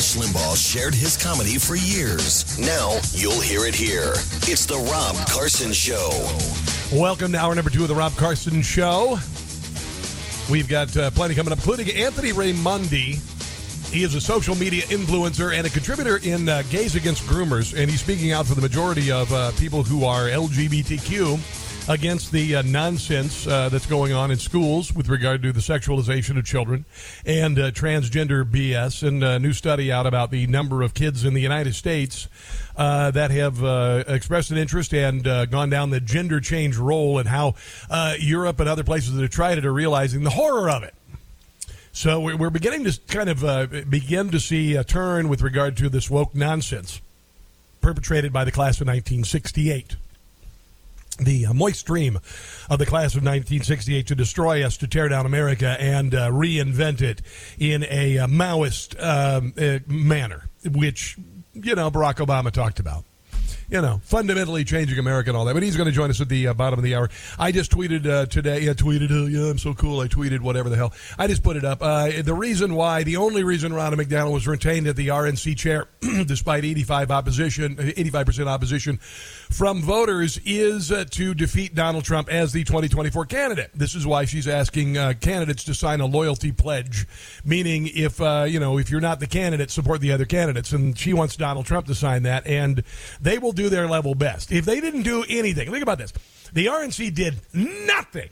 Rush Limbaugh shared his comedy for years. Now you'll hear it here. It's the Rob Carson Show. Welcome to hour number two of the Rob Carson Show. We've got uh, plenty coming up, including Anthony Raimondi. He is a social media influencer and a contributor in uh, Gays Against Groomers, and he's speaking out for the majority of uh, people who are LGBTQ against the uh, nonsense uh, that's going on in schools with regard to the sexualization of children and uh, transgender BS. And a new study out about the number of kids in the United States uh, that have uh, expressed an interest and uh, gone down the gender change role, and how Europe and other places that have tried it are realizing the horror of it. So we're beginning to kind of begin to see a turn with regard to this woke nonsense perpetrated by the class of 1968 the uh, moist dream of the class of 1968 to destroy us, to tear down America, and uh, reinvent it in a uh, Maoist um, uh, manner, which, you know, Barack Obama talked about you know, fundamentally changing America and all that. But he's going to join us at the uh, bottom of the hour. I just tweeted uh, today. I tweeted, oh, yeah, I'm so cool. I tweeted whatever the hell. I just put it up. The reason why, the only reason Ronna McDonald was retained at the RNC chair, despite 85 opposition, 85% opposition from voters, is uh, to defeat Donald Trump as the 2024 candidate. This is why she's asking uh, candidates to sign a loyalty pledge, meaning if uh, you know if you're not the candidate, support the other candidates. And she wants Donald Trump to sign that, and they will do their level best. If they didn't do anything, think about this: the RNC did nothing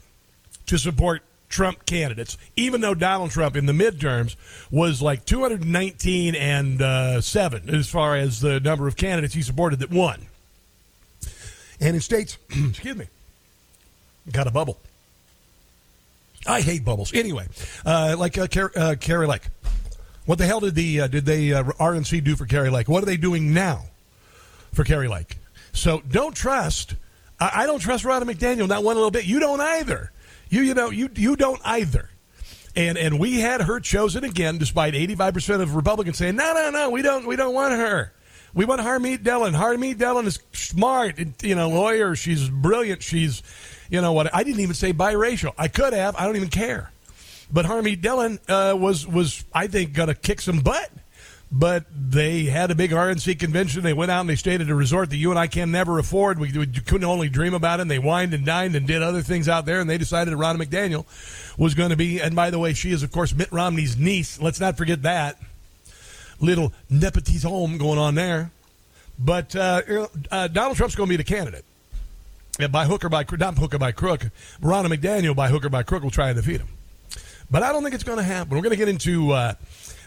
to support Trump candidates, even though Donald Trump in the midterms was like 219 and uh, seven as far as the number of candidates he supported that won. And in states, excuse me, got a bubble. I hate bubbles. Anyway, uh, like uh, uh, Kari Lake. What the hell did the uh, did they uh, RNC do for Kari Lake? What are they doing now for Kari Lake? So don't trust. I, I don't trust Ronna McDaniel not one little bit. You don't either. You you know you you don't either. And and we had her chosen again, despite eighty five percent of Republicans saying no no no we don't we don't want her. We want Harmeet Dillon. Harmeet Dillon is smart, you know, lawyer. She's brilliant. She's, you know what? I didn't even say biracial. I could have. I don't even care. But Harmeet Dillon uh, was was I think going to kick some butt. But they had a big RNC convention. They went out and they stayed at a resort that you and I can never afford. We, we couldn't only dream about it. And they wined and dined and did other things out there. And they decided that Ronna McDaniel was going to be. And by the way, she is of course Mitt Romney's niece. Let's not forget that little nepotism going on there. But uh, uh, Donald Trump's going to be the candidate. And by hook or by not hook or by crook, Ronna McDaniel by hook or by crook will try and defeat him. But I don't think it's going to happen. We're going to get into uh,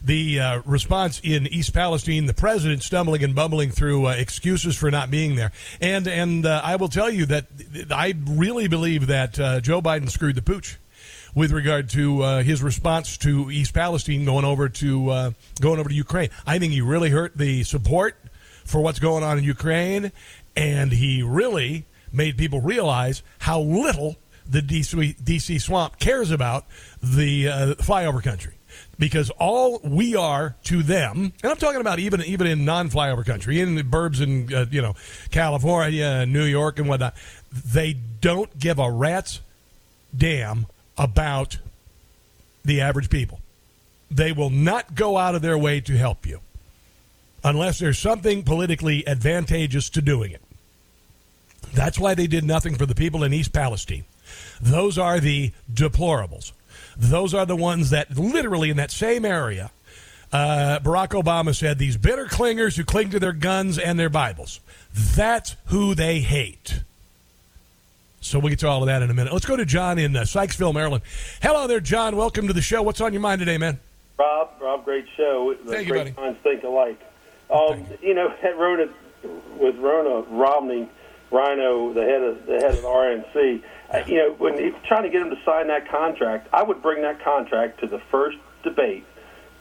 the uh, response in East Palestine, the president stumbling and bumbling through uh, excuses for not being there. And and uh, I will tell you that I really believe that Joe Biden screwed the pooch with regard to uh, his response to East Palestine going over to uh, going over to Ukraine. I think he really hurt the support for what's going on in Ukraine, and he really made people realize how little the DC, DC swamp cares about the uh, flyover country. Because all we are to them, and I'm talking about even even in non-flyover country, in the burbs in uh, you know California, New York, and whatnot, they don't give a rat's damn about the average people. They will not go out of their way to help you unless there's something politically advantageous to doing it. That's why they did nothing for the people in East Palestine. Those are the deplorables. Those are the ones that literally in that same area, uh, Barack Obama said, these bitter clingers who cling to their guns and their Bibles. That's who they hate. So we'll get to all of that in a minute. Let's go to John in uh, Sykesville, Maryland. Hello there, John. Welcome to the show. What's on your mind today, man? Rob, Rob, great show. Thank great you, buddy. minds think alike. Um, you know, that Ronna with Ronna Romney, Rhino, the head of the head of the RNC. Uh, you know, when he's trying to get him to sign that contract, I would bring that contract to the first debate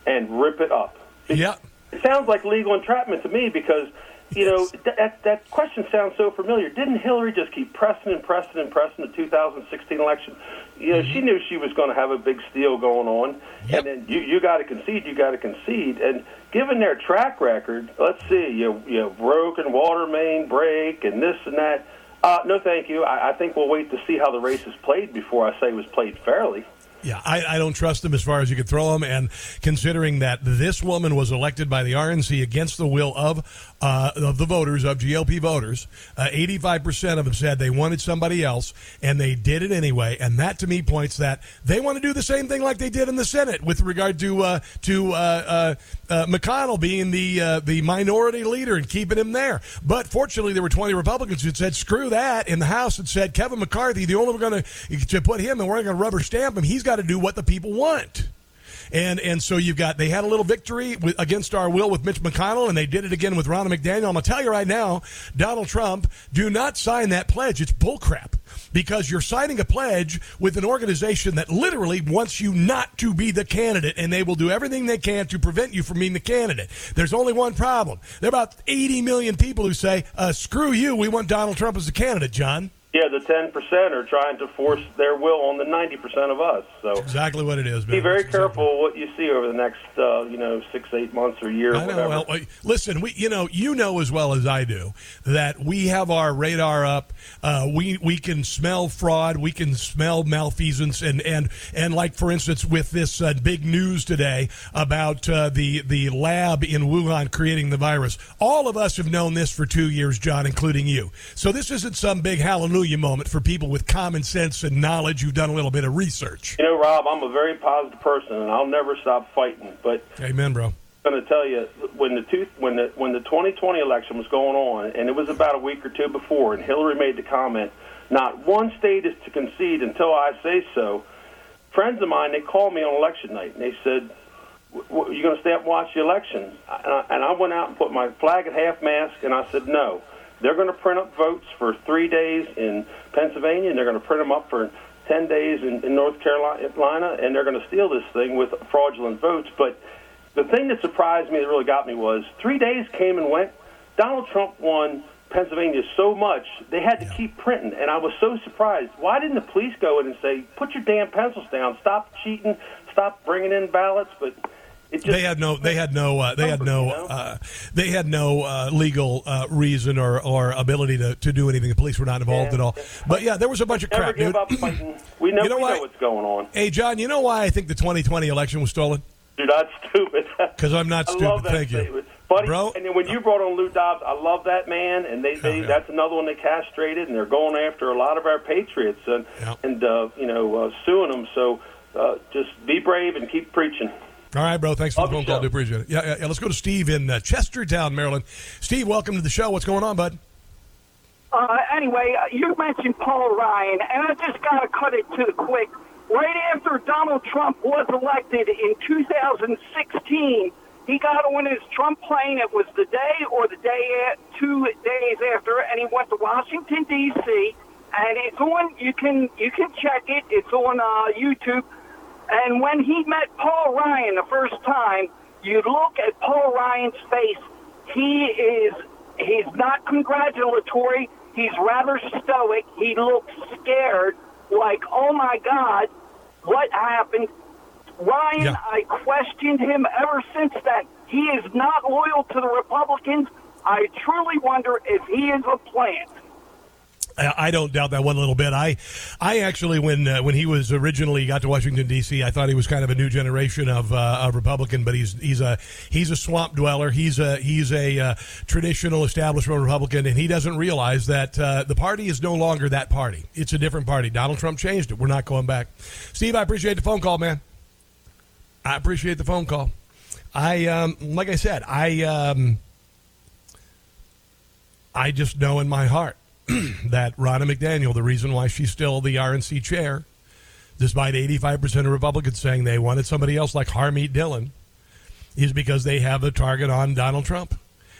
and rip it up. It, Yeah. it sounds like legal entrapment to me because you know that that question sounds so familiar. Didn't Hillary just keep pressing and pressing and pressing the 2016 election? You know, she knew she was going to have a big steal going on, Yep. and then you you got to concede, you got to concede, and given their track record, let's see, you you know, broken water main break and this and that. Uh, no, thank you. I, I think we'll wait to see how the race is played before I say it was played fairly. Yeah, I, I don't trust them as far as you could throw them. And considering that this woman was elected by the RNC against the will of uh, of the voters of GOP voters, five percent of them said they wanted somebody else, and they did it anyway. And that to me points that they want to do the same thing like they did in the Senate with regard to uh, to uh, uh, uh, McConnell being the uh, the minority leader and keeping him there. But fortunately, there were twenty Republicans who said screw that in the House and said Kevin McCarthy, the only we're going to to put him and we're going to rubber stamp him. He's got to do what the people want. And and so you've got they had a little victory with, against our will with Mitch McConnell, and they did it again with Ron McDaniel. I'm gonna tell you right now, Donald Trump, do not sign that pledge. It's bullcrap because you're signing a pledge with an organization that literally wants you not to be the candidate, and they will do everything they can to prevent you from being the candidate. There's only one problem. There are about 80 million people who say, uh, "Screw you, we want Donald Trump as the candidate." John. Yeah, the 10% are trying to force their will on the 90% of us. So Exactly what it is. Man. be very That's exactly- careful what you see over the next, uh, you know, six, eight months or year. I know. Well, listen, we you know you know as well as I do that we have our radar up. Uh, we we can smell fraud. We can smell malfeasance, and and and like for instance with this uh, big news today about uh, the the lab in Wuhan creating the virus. All of us have known this for two years, John, including you. So this isn't some big hallelujah moment for people with common sense and knowledge who've done a little bit of research. You know, Rob, I'm a very positive person, and I'll never stop fighting. But Amen, bro. I'm going to tell you, when the two, when the when the 2020 election was going on, and it was about a week or two before, and Hillary made the comment, "Not one state is to concede until I say so." Friends of mine, they called me on election night, and they said, "You're going to stay up and watch the election?" And I, and I went out and put my flag at half mast, and I said, "No." They're going to print up votes for three days in Pennsylvania, and they're going to print them up for 10 days in, in North Carolina, and they're going to steal this thing with fraudulent votes. But the thing that surprised me, that really got me, was three days came and went. Donald Trump won Pennsylvania so much, they had to keep printing, and I was so surprised. Why didn't the police go in and say, put your damn pencils down, stop cheating, stop bringing in ballots? But just, they had no they had no uh, they had no uh, they had no uh, legal uh, reason or, or ability to, to do anything. The police were not involved Yeah. at all. But yeah, there was a bunch of crap, dude. We know, You know we what? know what's going on. Hey, John, you know why I think the 2020 election was stolen? Dude, that's stupid. 'Cause I'm not stupid. Thank you. Buddy, Bro. and then when you brought on Lou Dobbs, I love that man, and they, they yeah. that's another one they castrated, and they're going after a lot of our patriots and Yeah. and uh, you know uh, suing them. So uh, just be brave and keep preaching. All right, bro. Thanks for Love the your phone call. show. Do appreciate it. Yeah, yeah, yeah. Let's go to Steve in uh, Chestertown, Maryland. Steve, welcome to the show. What's going on, bud? Uh, anyway, uh, you mentioned Paul Ryan, and I just got to cut it to the quick. Right after Donald Trump was elected in 2016, he got on his Trump plane. It was the day or the day, a- two days after, and he went to Washington D.C. And it's on. You can you can check it. It's on uh, YouTube. And when he met Paul Ryan the first time, you look at Paul Ryan's face. He is he's not congratulatory. He's rather stoic. He looks scared, like, oh my God, what happened? Ryan, Yeah. I questioned him ever since then. He is not loyal to the Republicans. I truly wonder if he is a plant. I don't doubt that one little bit. I, I actually, when uh, when he was originally got to Washington D.C., I thought he was kind of a new generation of, uh, of Republican, but he's he's a he's a swamp dweller. He's a he's a uh, traditional establishment Republican, and he doesn't realize that uh, the party is no longer that party. It's a different party. Donald Trump changed it. We're not going back. Steve, I appreciate the phone call, man. I appreciate the phone call. I um, like I said, I um, I just know in my heart that Ronna McDaniel, the reason why she's still the RNC chair, despite 85% of Republicans saying they wanted somebody else like Harmeet Dillon, is because they have a target on Donald Trump.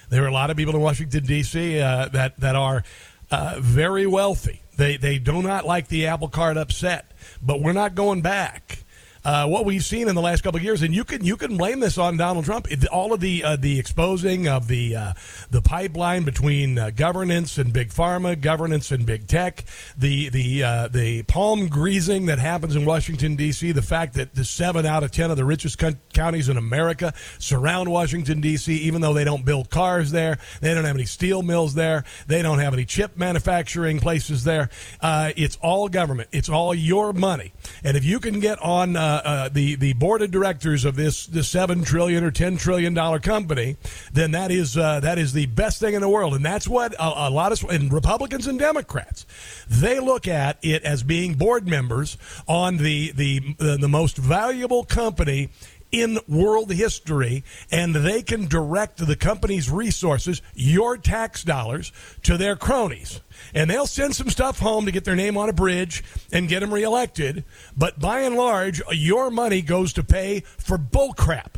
There are a lot of people in Washington, D.C. Uh, that, that are uh, very wealthy. They they do not like the apple cart upset, but we're not going back uh, what we've seen in the last couple of years, and you can you can blame this on Donald Trump. It, all of the uh, the exposing of the uh, the pipeline between uh, governance and big pharma, governance and big tech, the the uh, the palm greasing that happens in Washington D.C., the fact that the seven out of ten of the richest co- counties in America surround Washington D.C., even though they don't build cars there, they don't have any steel mills there, they don't have any chip manufacturing places there. Uh, it's all government. It's all your money, and if you can get on uh, uh, the the board of directors of this this seven trillion or ten trillion dollar company, then that is uh, that is the best thing in the world, and that's what a, a lot of and Republicans and Democrats they look at it as being board members on the the the most valuable company in world history, and they can direct the company's resources, your tax dollars, to their cronies. And they'll send some stuff home to get their name on a bridge and get them reelected. But by and large, your money goes to pay for bullcrap,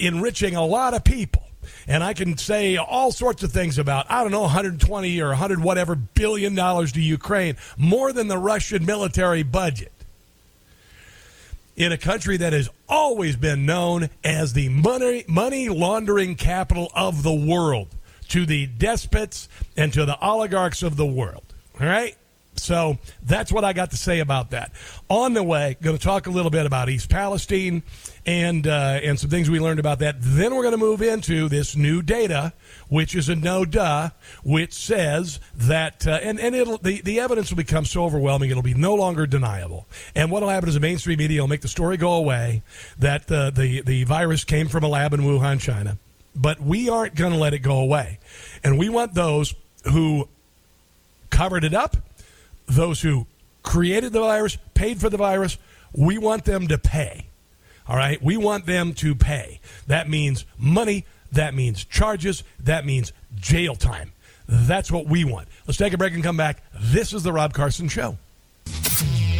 enriching a lot of people. And I can say all sorts of things about, I don't know, 120 or 100 whatever billion dollars to Ukraine, more than the Russian military budget in a country that has always been known as the money, money laundering capital of the world to the despots and to the oligarchs of the world. All right? So that's what I got to say about that. On the way, going to talk a little bit about East Palestine and uh, and some things we learned about that. Then we're going to move into this new data, which is a no duh, which says that uh, and and it'll the, the evidence will become so overwhelming it'll be no longer deniable. And what will happen is the mainstream media will make the story go away that uh, the the virus came from a lab in Wuhan, China. But we aren't going to let it go away, and we want those who covered it up, those who created the virus, paid for the virus. We want them to pay. All right. We want them to pay. That means money. That means charges. That means jail time. That's what we want. Let's take a break and come back. This is the Rob Carson Show.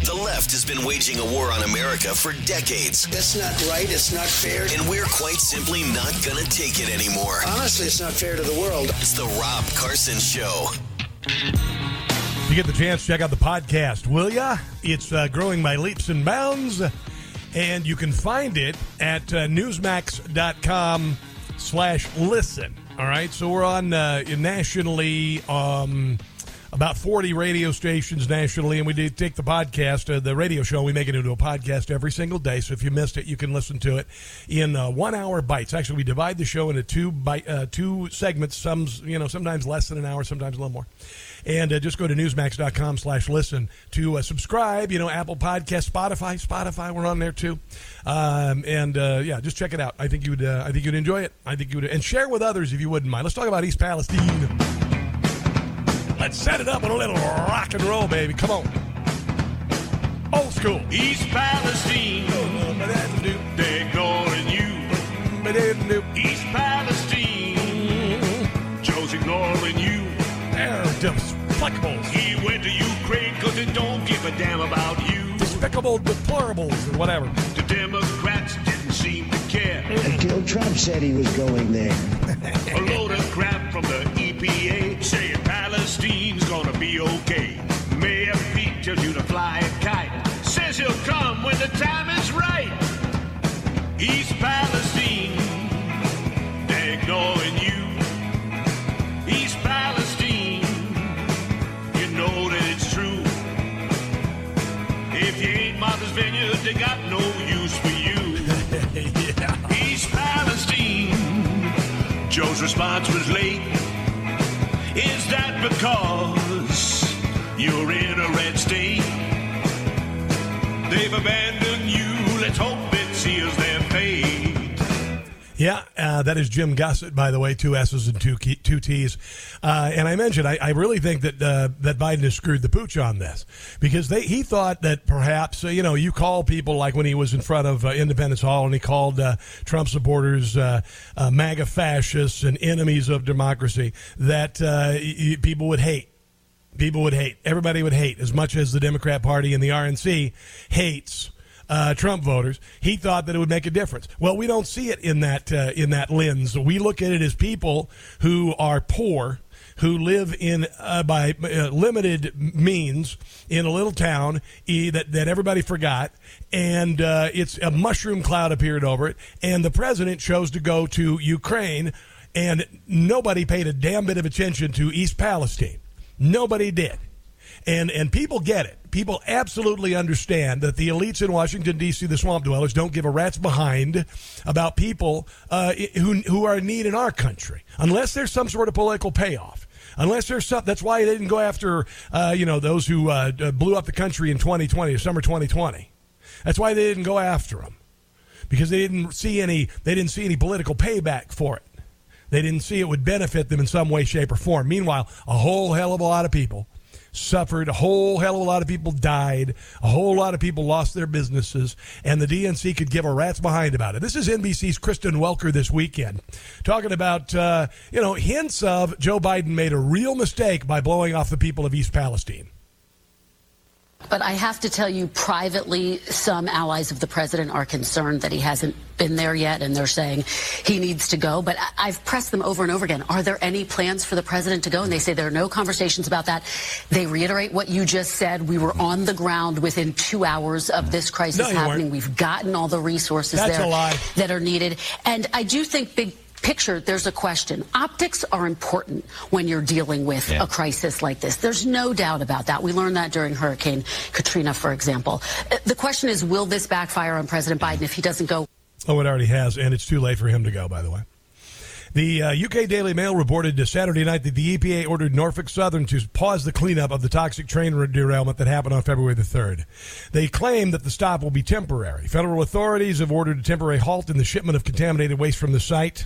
The left has been waging a war on America for decades. That's not right. It's not fair. And we're quite simply not going to take it anymore. Honestly, it's not fair to the world. It's the Rob Carson Show. If you get the chance, check out the podcast, will ya? It's uh, growing by leaps and bounds and you can find it at uh, newsmax.com slash listen. All right so we're on uh, nationally um, about 40 radio stations nationally and we do take the podcast uh, the radio show we make it into a podcast every single day so if you missed it you can listen to it in uh, one hour bites actually we divide the show into two bite, uh, two segments some you know sometimes less than an hour sometimes a little more and uh, just go to newsmax.com slash listen to uh, subscribe. You know, Apple Podcast, Spotify, Spotify, we're on there too. Um, and uh, yeah, just check it out. I think you would. Uh, I think you'd enjoy it. I think you would, and share with others if you wouldn't mind. Let's talk about East Palestine. Let's set it up with a little rock and roll, baby. Come on. Old school. East Palestine. They're ignoring you. East Palestine. Joe's ignoring you. They're despicable. He went to Ukraine because they don't give a damn about you. Despicable deplorables or whatever. The Democrats didn't seem to care. Until Trump said he was going there. a load of crap from the EPA saying Palestine's gonna be okay. Mayor Pete tells you to fly a kite. Says he'll come when the time is right. East Palestine, they're ignoring you. East Palestine, you know that it's true. If you ain't Martha's Vineyard, they got no use for you. yeah. East Palestine. Joe's response was late. Is that because you're in a red state? They've abandoned you. Let's hope it seals their fate. Yeah, uh, that is Jim Gossett, by the way, two S's and two key, two T's. Uh, and I mentioned, I, I really think that uh, that Biden has screwed the pooch on this because they he thought that perhaps uh, you know you call people like when he was in front of uh, Independence Hall and he called uh, Trump supporters MAGA fascists and enemies of democracy that y- people would hate. People would hate. Everybody would hate as much as the Democrat Party and the RNC hates uh, Trump voters. He thought that it would make a difference. Well, we don't see it in that uh, in that lens. We look at it as people who are poor, who live in uh, by uh, limited means in a little town that that everybody forgot, and uh, it's a mushroom cloud appeared over it, and the president chose to go to Ukraine, and nobody paid a damn bit of attention to East Palestine. Nobody did. And and people get it. People absolutely understand that the elites in Washington D.C., the swamp dwellers, don't give a rat's behind about people uh, who who are in need in our country, unless there's some sort of political payoff. Unless there's something. that's why they didn't go after uh, you know those who uh, blew up the country in 2020, summer 2020. That's why they didn't go after them because they didn't see any they didn't see any political payback for it. They didn't see it would benefit them in some way, shape, or form. Meanwhile, a whole hell of a lot of people suffered. A whole hell of a lot of people died. A whole lot of people lost their businesses, and the DNC could give a rat's behind about it. This is NBC's Kristen Welker this weekend, talking about uh, you know hints of Joe Biden made a real mistake by blowing off the people of East Palestine. But I have to tell you privately, some allies of the president are concerned that he hasn't been there yet, and they're saying he needs to go. But I've pressed them over and over again. Are there any plans for the president to go? And they say there are no conversations about that. They reiterate what you just said. We were on the ground within two hours of this crisis No, happening. weren't. We've gotten all the resources That's there that are needed. And I do think big picture, there's a question. Optics are important when you're dealing with Yeah. a crisis like this. There's no doubt about that. We learned that during Hurricane Katrina, for example. Uh, The question is, will this backfire on President Biden if he doesn't go? Oh, it already has, and it's too late for him to go, by the way. The uh, UK Daily Mail reported uh, Saturday night that the EPA ordered Norfolk Southern to pause the cleanup of the toxic train derailment that happened on February the 3rd. They claim that the stop will be temporary. Federal authorities have ordered a temporary halt in the shipment of contaminated waste from the site.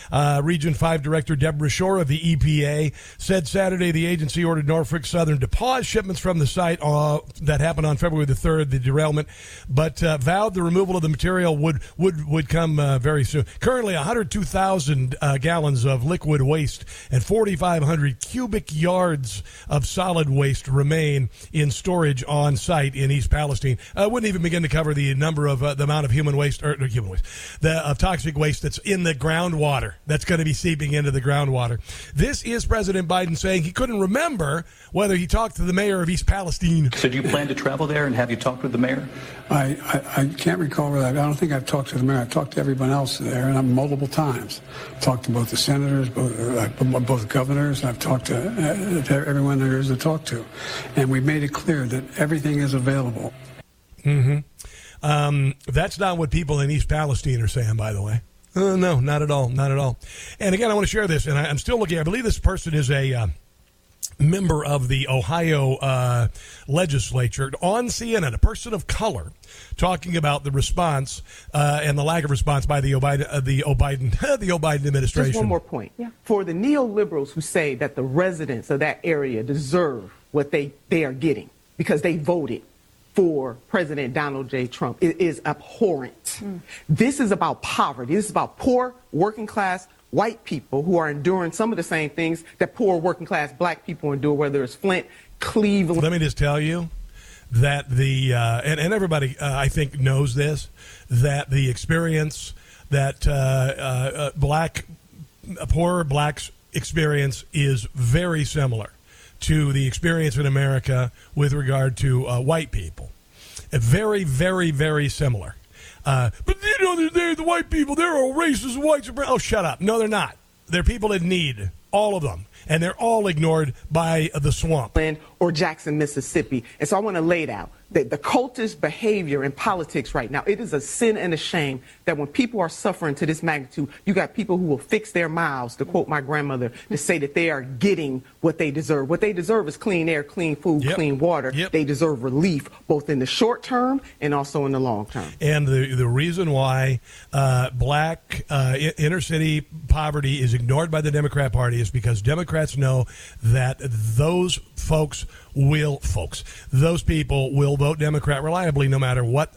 Uh, Region 5 Director Debra Shore of the EPA said Saturday the agency ordered Norfolk Southern to pause shipments from the site uh, that happened on February the 3rd, the derailment, but uh, vowed the removal of the material would would, would come uh, very soon. Currently, 102,000 uh, gallons of liquid waste and 4,500 cubic yards of solid waste remain in storage on site in East Palestine. I wouldn't even begin to cover the number of uh, the amount of human waste or, or human waste, the of toxic waste that's in the groundwater that's going to be seeping into the groundwater. This is President Biden saying he couldn't remember whether he talked to the mayor of East Palestine. So do you plan to travel there and have you talked with the mayor? I, I, I can't recall whether I, I don't think I've talked to the mayor. I've talked to everyone else there, and I'm multiple times. Talked to both the senators, both, uh, both governors. And I've talked to, uh, to everyone there is to talk to, and we've made it clear that everything is available. Mm-hmm. Um, that's not what people in East Palestine are saying, by the way. Uh, no, not at all, not at all. And again, I want to share this, and I, I'm still looking. I believe this person is a. Uh, member of the Ohio uh, legislature on CNN, a person of color, talking about the response uh, and the lack of response by the O'Biden, uh, the O'Biden, the O'Biden administration. Just one more point. For the neoliberals who say that the residents of that area deserve what they, they are getting because they voted for President Donald J. Trump, it is abhorrent. This is about poverty. This is about poor, working class, white people who are enduring some of the same things that poor, working class black people endure, whether it's Flint, Cleveland. Let me just tell you that the uh, and, and everybody uh, I think knows this that the experience that uh, uh, uh, black poor blacks experience is very similar to the experience in America with regard to uh, white people. Very, very, very similar. Uh, but you know, they're, they're the white people. They're all racist white supremacists. Oh, shut up. No, they're not. They're people in need, all of them, and they're all ignored by the swamp. or Jackson, Mississippi. And so I want to lay it out. The, the cultist behavior in politics right now, it is a sin and a shame that when people are suffering to this magnitude, you got people who will fix their mouths, to quote my grandmother, to say that they are getting what they deserve. What they deserve is clean air, clean food, clean water. They deserve relief, both in the short term and also in the long term. And the the reason why uh, black uh, inner city poverty is ignored by the Democrat Party is because Democrats know that those folks will folks those people will vote Democrat reliably no matter what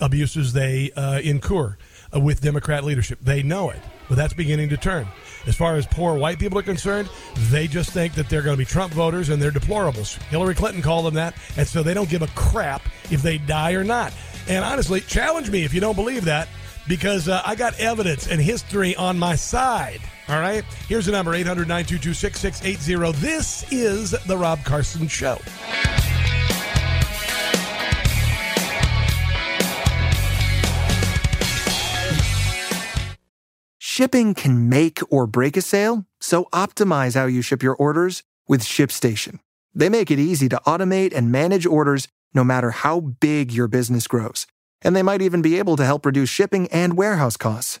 abuses they uh, incur with Democrat leadership. They know it, but that's beginning to turn. As far as poor white people are concerned, they just think that they're going to be Trump voters and they're deplorables. Hillary Clinton called them that, and so they don't give a crap if they die or not. And honestly, challenge me if you don't believe that, because uh, I got evidence and history on my side. All right. Here's the number 800 922 6680. This is The Rob Carson Show. Shipping can make or break a sale, so optimize how you ship your orders with ShipStation. They make it easy to automate and manage orders no matter how big your business grows. And they might even be able to help reduce shipping and warehouse costs.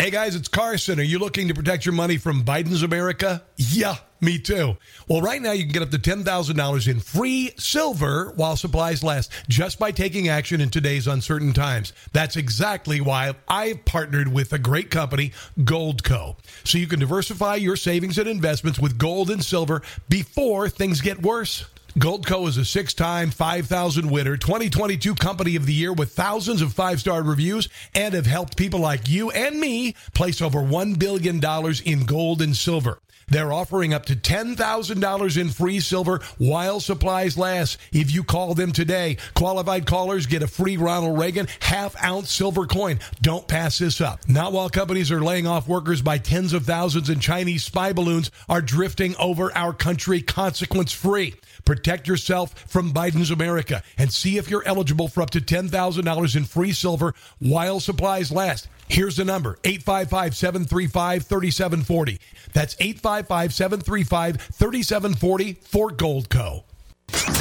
Hey guys, it's Carson. Are you looking to protect your money from Biden's America? Yeah, me too. Well, right now you can get up to $10,000 in free silver while supplies last just by taking action in today's uncertain times. That's exactly why I've partnered with a great company, Goldco. So you can diversify your savings and investments with gold and silver before things get worse. Goldco is a six time 5,000 winner, 2022 Company of the Year with thousands of five star reviews and have helped people like you and me place over $1 billion in gold and silver. They're offering up to $10,000 in free silver while supplies last. If you call them today, qualified callers get a free Ronald Reagan half ounce silver coin. Don't pass this up. Not while companies are laying off workers by tens of thousands and Chinese spy balloons are drifting over our country consequence free. Protect yourself from Biden's America and see if you're eligible for up to $10,000 in free silver while supplies last. Here's the number 855 735 3740. That's 855 735 3740 for Goldco.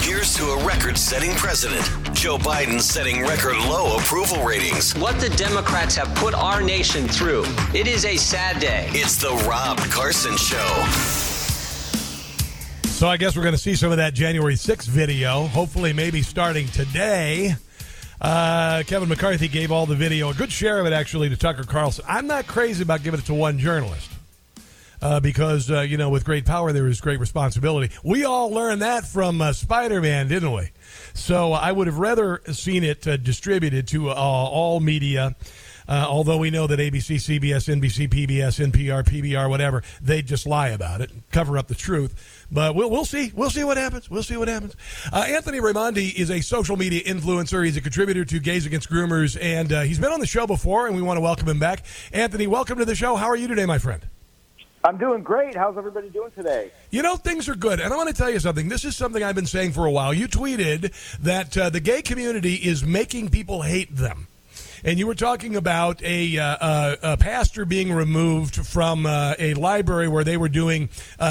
Here's to a record setting president. Joe Biden setting record low approval ratings. What the Democrats have put our nation through. It is a sad day. It's the Rob Carson Show. So I guess we're going to see some of that January 6th video, hopefully, maybe starting today. Uh, Kevin McCarthy gave all the video, a good share of it actually, to Tucker Carlson. I'm not crazy about giving it to one journalist. Uh, because uh, you know, with great power there is great responsibility. We all learned that from uh, Spider-Man, didn't we? So I would have rather seen it uh, distributed to uh, all media. Uh, although we know that ABC, CBS, NBC, PBS, NPR, PBR, whatever, they just lie about it, cover up the truth. But we'll, we'll see. We'll see what happens. We'll see what happens. Uh, Anthony Raimondi is a social media influencer. He's a contributor to Gays Against Groomers, and uh, he's been on the show before, and we want to welcome him back. Anthony, welcome to the show. How are you today, my friend? I'm doing great. How's everybody doing today? You know, things are good. And I want to tell you something. This is something I've been saying for a while. You tweeted that uh, the gay community is making people hate them and you were talking about a, uh, a pastor being removed from uh, a library where they were doing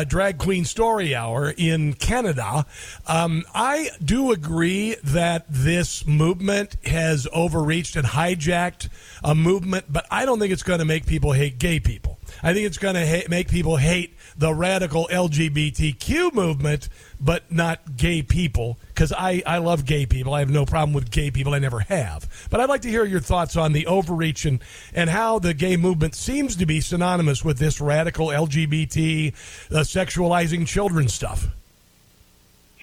drag queen story hour in Canada. Um, I do agree that this movement has overreached and hijacked a movement, but I don't think it's going to make people hate gay people. I think it's going to ha- make people hate the radical LGBTQ movement, but not gay people. Because I, I love gay people. I have no problem with gay people. I never have. But I'd like to hear your thoughts on the overreach and, and how the gay movement seems to be synonymous with this radical LGBT uh, sexualizing children stuff.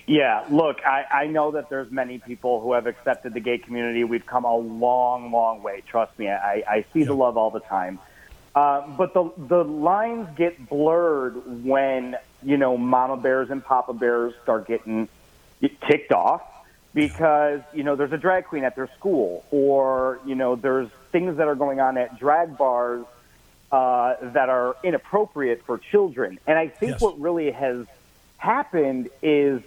Yeah, look, I, I know that there's many people who have accepted the gay community. We've come a long, long way. Trust me, I, I see the love all the time. Uh, but the the lines get blurred when you know mama bears and papa bears start getting get ticked off because you know there's a drag queen at their school or you know there's things that are going on at drag bars uh, that are inappropriate for children. And I think Yes. what really has happened is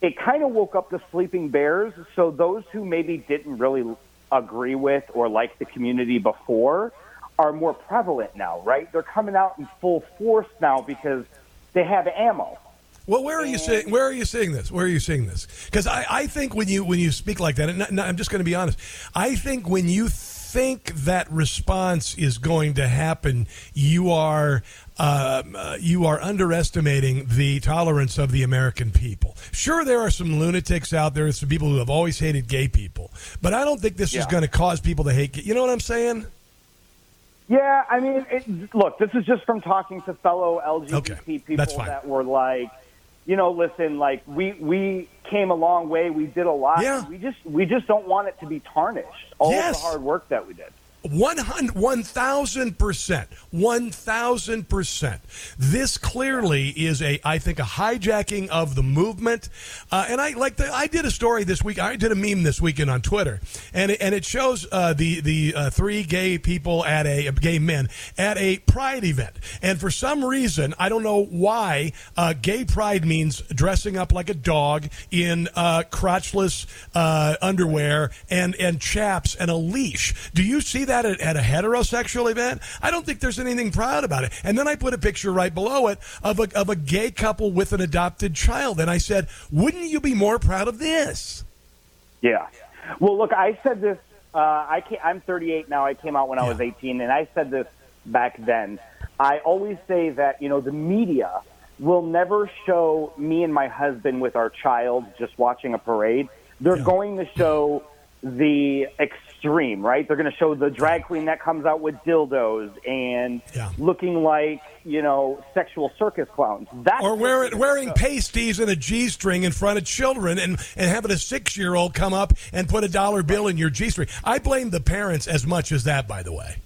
it kind of woke up the sleeping bears. So those who maybe didn't really agree with or like the community before are more prevalent now, right? They're coming out in full force now because they have ammo. Well, where are you seeing? Where are you seeing this? Where are you seeing this? Because I, I think when you when you speak like that, and not- not- I'm just going to be honest. I think when you think that response is going to happen, you are um, uh, you are underestimating the tolerance of the American people. Sure, there are some lunatics out there, some people who have always hated gay people, but I don't think this is going to cause people to hate. gay- You know what I'm saying? Yeah, I mean, it, look, this is just from talking to fellow LGBT people that's fine. that were like, you know, listen, like we we came a long way, we did a lot. Yeah. We just we just don't want it to be tarnished. All Yes. the hard work that we did. 100, 1000%. 1000%. This clearly is a, I think, a hijacking of the movement. Uh, and I like the, I did a story this week. I did a meme this weekend on Twitter, and it, and it shows uh, the the uh, three gay people at a gay men at a pride event. And for some reason, I don't know why, uh, gay pride means dressing up like a dog in uh, crotchless uh, underwear and and chaps and a leash. Do you see that at, at a heterosexual event? I don't think there's anything proud about it. And then I put a picture right below it of a of a gay couple with an adopted child, and I said, "Wouldn't you be more proud of this?" Yeah. Well, look, I said this. Uh, I came, I'm 38 now. I came out when I was 18, and I said this back then. I always say that you know the media will never show me and my husband with our child just watching a parade. They're going to show the extreme, right? They're going to show the drag queen that comes out with dildos and looking like you know sexual circus clowns. That's or wearing wearing pasties and a G string in front of children and, and having a six year old come up and put a dollar bill in your G string. I blame the parents as much as that, by the way.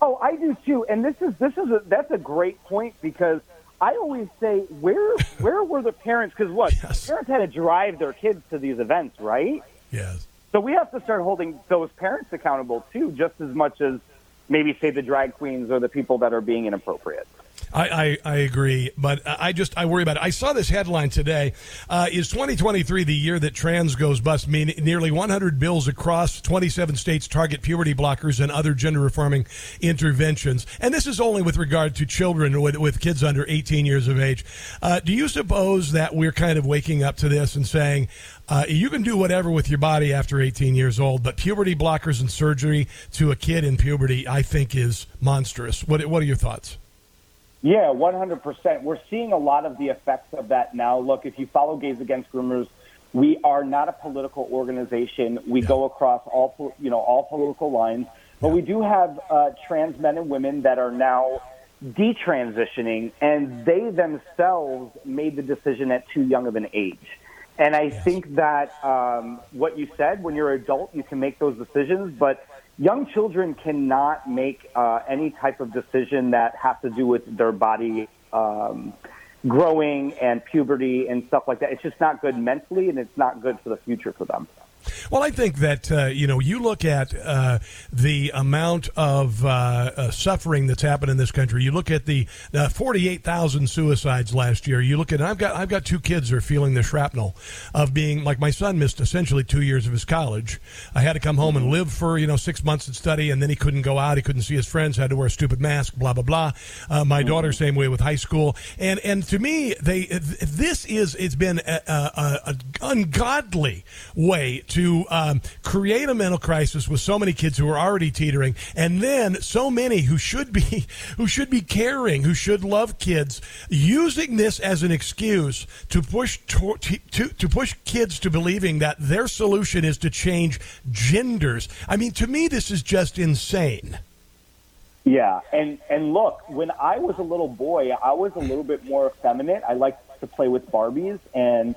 Oh, I do too. And this is this is a, that's a great point because I always say where where were the parents? Because what parents had to drive their kids to these events, right? Yes. So we have to start holding those parents accountable too, just as much as maybe say the drag queens or the people that are being inappropriate. I, I, I agree, but I just I worry about it. I saw this headline today: uh, Is 2023 the year that trans goes bust? Mean nearly 100 bills across 27 states target puberty blockers and other gender reforming interventions, and this is only with regard to children with, with kids under 18 years of age. Uh, do you suppose that we're kind of waking up to this and saying? Uh, you can do whatever with your body after 18 years old, but puberty blockers and surgery to a kid in puberty, I think, is monstrous. What, what are your thoughts? Yeah, 100%. We're seeing a lot of the effects of that now. Look, if you follow Gays Against Groomers, we are not a political organization. We go across all, you know, all political lines, but we do have uh, trans men and women that are now detransitioning, and they themselves made the decision at too young of an age. And I think that um, what you said, when you're an adult, you can make those decisions, but young children cannot make uh, any type of decision that has to do with their body um, growing and puberty and stuff like that. It's just not good mentally, and it's not good for the future for them. Well, I think that uh, you know you look at uh, the amount of uh, uh, suffering that's happened in this country. You look at the uh, forty-eight thousand suicides last year. You look at I've got I've got two kids who are feeling the shrapnel of being like my son missed essentially two years of his college. I had to come home and live for you know six months and study, and then he couldn't go out. He couldn't see his friends. Had to wear a stupid mask. Blah blah blah. Uh, my daughter same way with high school. And and to me, they this is it's been a, a, a ungodly way to um, create a mental crisis with so many kids who are already teetering, and then so many who should be who should be caring, who should love kids, using this as an excuse to push to, to, to push kids to believing that their solution is to change genders. I mean, to me, this is just insane. Yeah, and and look, when I was a little boy, I was a little bit more effeminate. I liked to play with Barbies, and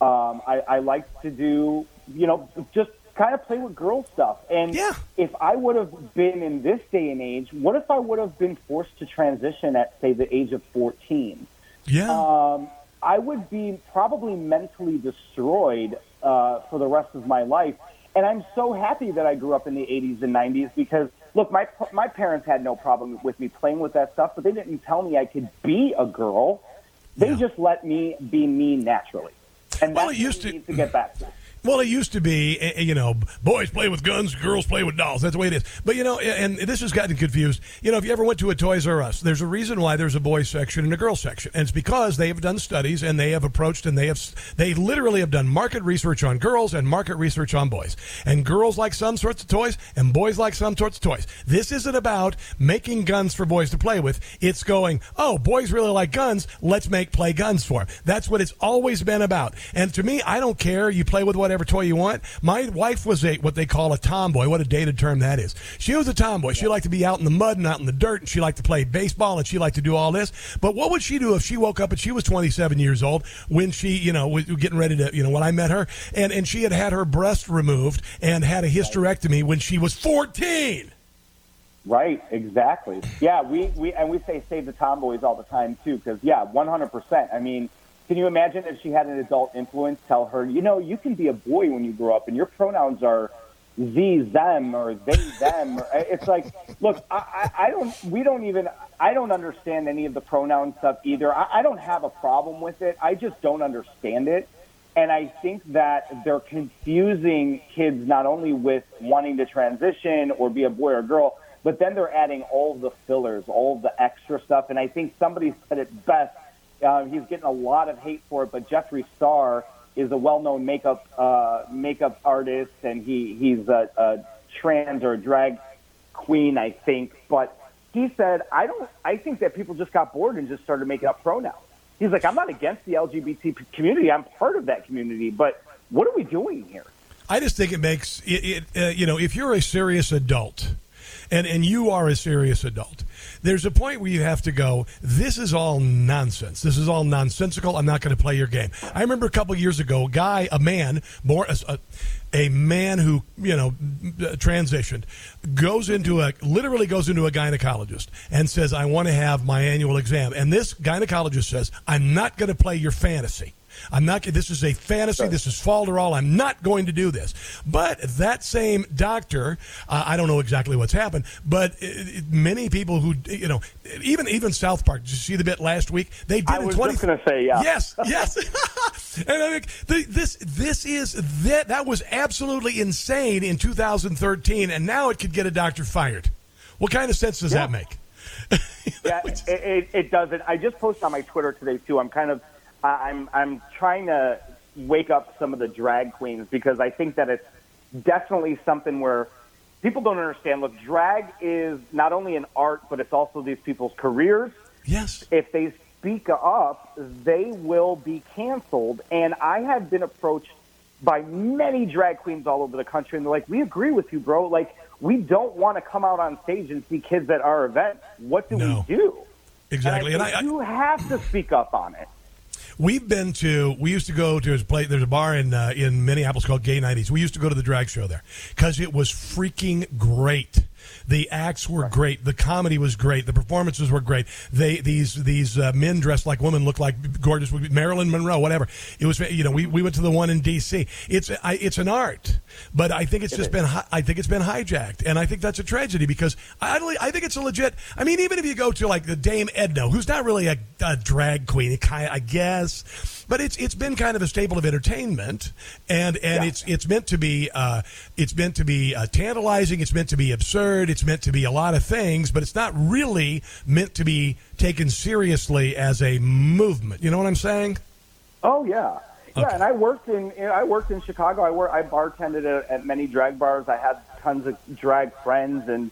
um, I, I liked to do, you know, just kind of play with girl stuff. And if I would have been in this day and age, what if I would have been forced to transition at, say, the age of 14? Yeah. Um, I would be probably mentally destroyed uh, for the rest of my life. And I'm so happy that I grew up in the 80s and 90s because, look, my my parents had no problem with me playing with that stuff, but they didn't tell me I could be a girl. They just let me be me naturally. And Well, that's it used to- need to get back to. Well, it used to be, eh, eh, you know, boys play with guns, girls play with dolls. That's the way it is. But, you know, and this has gotten confused. You know, if you ever went to a Toys R Us, there's a reason why there's a boys section and a girls section. And it's because they have done studies and they have approached and they have, they literally have done market research on girls and market research on boys. And girls like some sorts of toys and boys like some sorts of toys. This isn't about making guns for boys to play with. It's going, oh, boys really like guns. Let's make play guns for them. That's what it's always been about. And to me, I don't care. You play with whatever toy you want. My wife was a what they call a tomboy. What a dated term that is. She was a tomboy. She liked to be out in the mud and out in the dirt, and she liked to play baseball, and she liked to do all this. But what would she do if she woke up and she was 27 years old when she, you know, was getting ready to, you know, when I met her, and and she had had her breast removed and had a hysterectomy when she was 14. Right, exactly. Yeah, we, we and we say save the tomboys all the time too, because yeah, one hundred percent. I mean, can you imagine if she had an adult influence tell her, you know, you can be a boy when you grow up, and your pronouns are z them or they them. It's like, look, I, I, I don't. We don't even. I don't understand any of the pronoun stuff either. I, I don't have a problem with it. I just don't understand it. And I think that they're confusing kids not only with wanting to transition or be a boy or girl, but then they're adding all the fillers, all the extra stuff. And I think somebody said it best. Uh, he's getting a lot of hate for it, but Jeffree Star is a well-known makeup uh, makeup artist, and he he's a, a trans or a drag queen, I think. But he said, I don't. I think that people just got bored and just started making up pronouns. He's like, I'm not against the LGBT community. I'm part of that community, but what are we doing here? I just think it makes it. it uh, you know, if you're a serious adult, and and you are a serious adult, there's a point where you have to go. This is all nonsense. This is all nonsensical. I'm not going to play your game. I remember a couple years ago, a guy, a man, more a, a man who you know transitioned goes into a literally goes into a gynecologist and says, "I want to have my annual exam," and this gynecologist says, "I'm not going to play your fantasy." I'm not. This is a fantasy. This is falderall. I'm not going to do this. But that same doctor, uh, I don't know exactly what's happened, but it, many people who you know, even even South Park. Did you see the bit last week? They did. I was 20, just going to say, yeah. Yes, yes. and I mean, the, this this is that that was absolutely insane in 2013, and now it could get a doctor fired. What kind of sense does yeah. that make? yeah, it, it, it doesn't. I just posted on my Twitter today too. I'm kind of I'm I'm trying to wake up some of the drag queens because I think that it's definitely something where people don't understand. Look, drag is not only an art, but it's also these people's careers. Yes. If they speak up, they will be canceled. And I have been approached by many drag queens all over the country, and they're like, "We agree with you, bro. Like, we don't want to come out on stage and see kids at our event. What do no. we do?" Exactly, and, I, and I, you have to speak up on it. We've been to. We used to go to a place. There's a bar in uh, in Minneapolis called Gay Nineties. We used to go to the drag show there because it was freaking great. The acts were great. The comedy was great. The performances were great. They these these uh, men dressed like women looked like gorgeous Marilyn Monroe, whatever. It was you know we, we went to the one in D.C. It's I, it's an art, but I think it's it just is. been I think it's been hijacked, and I think that's a tragedy because I I think it's a legit. I mean, even if you go to like the Dame Edna, who's not really a, a drag queen, I guess, but it's it's been kind of a staple of entertainment, and and Yeah. it's it's meant to be uh, it's meant to be uh, tantalizing. It's meant to be absurd. It's meant to be a lot of things, but it's not really meant to be taken seriously as a movement. You know what I'm saying? Oh yeah, yeah. And I worked in I worked in Chicago. I worked I bartended at, at many drag bars. I had tons of drag friends, and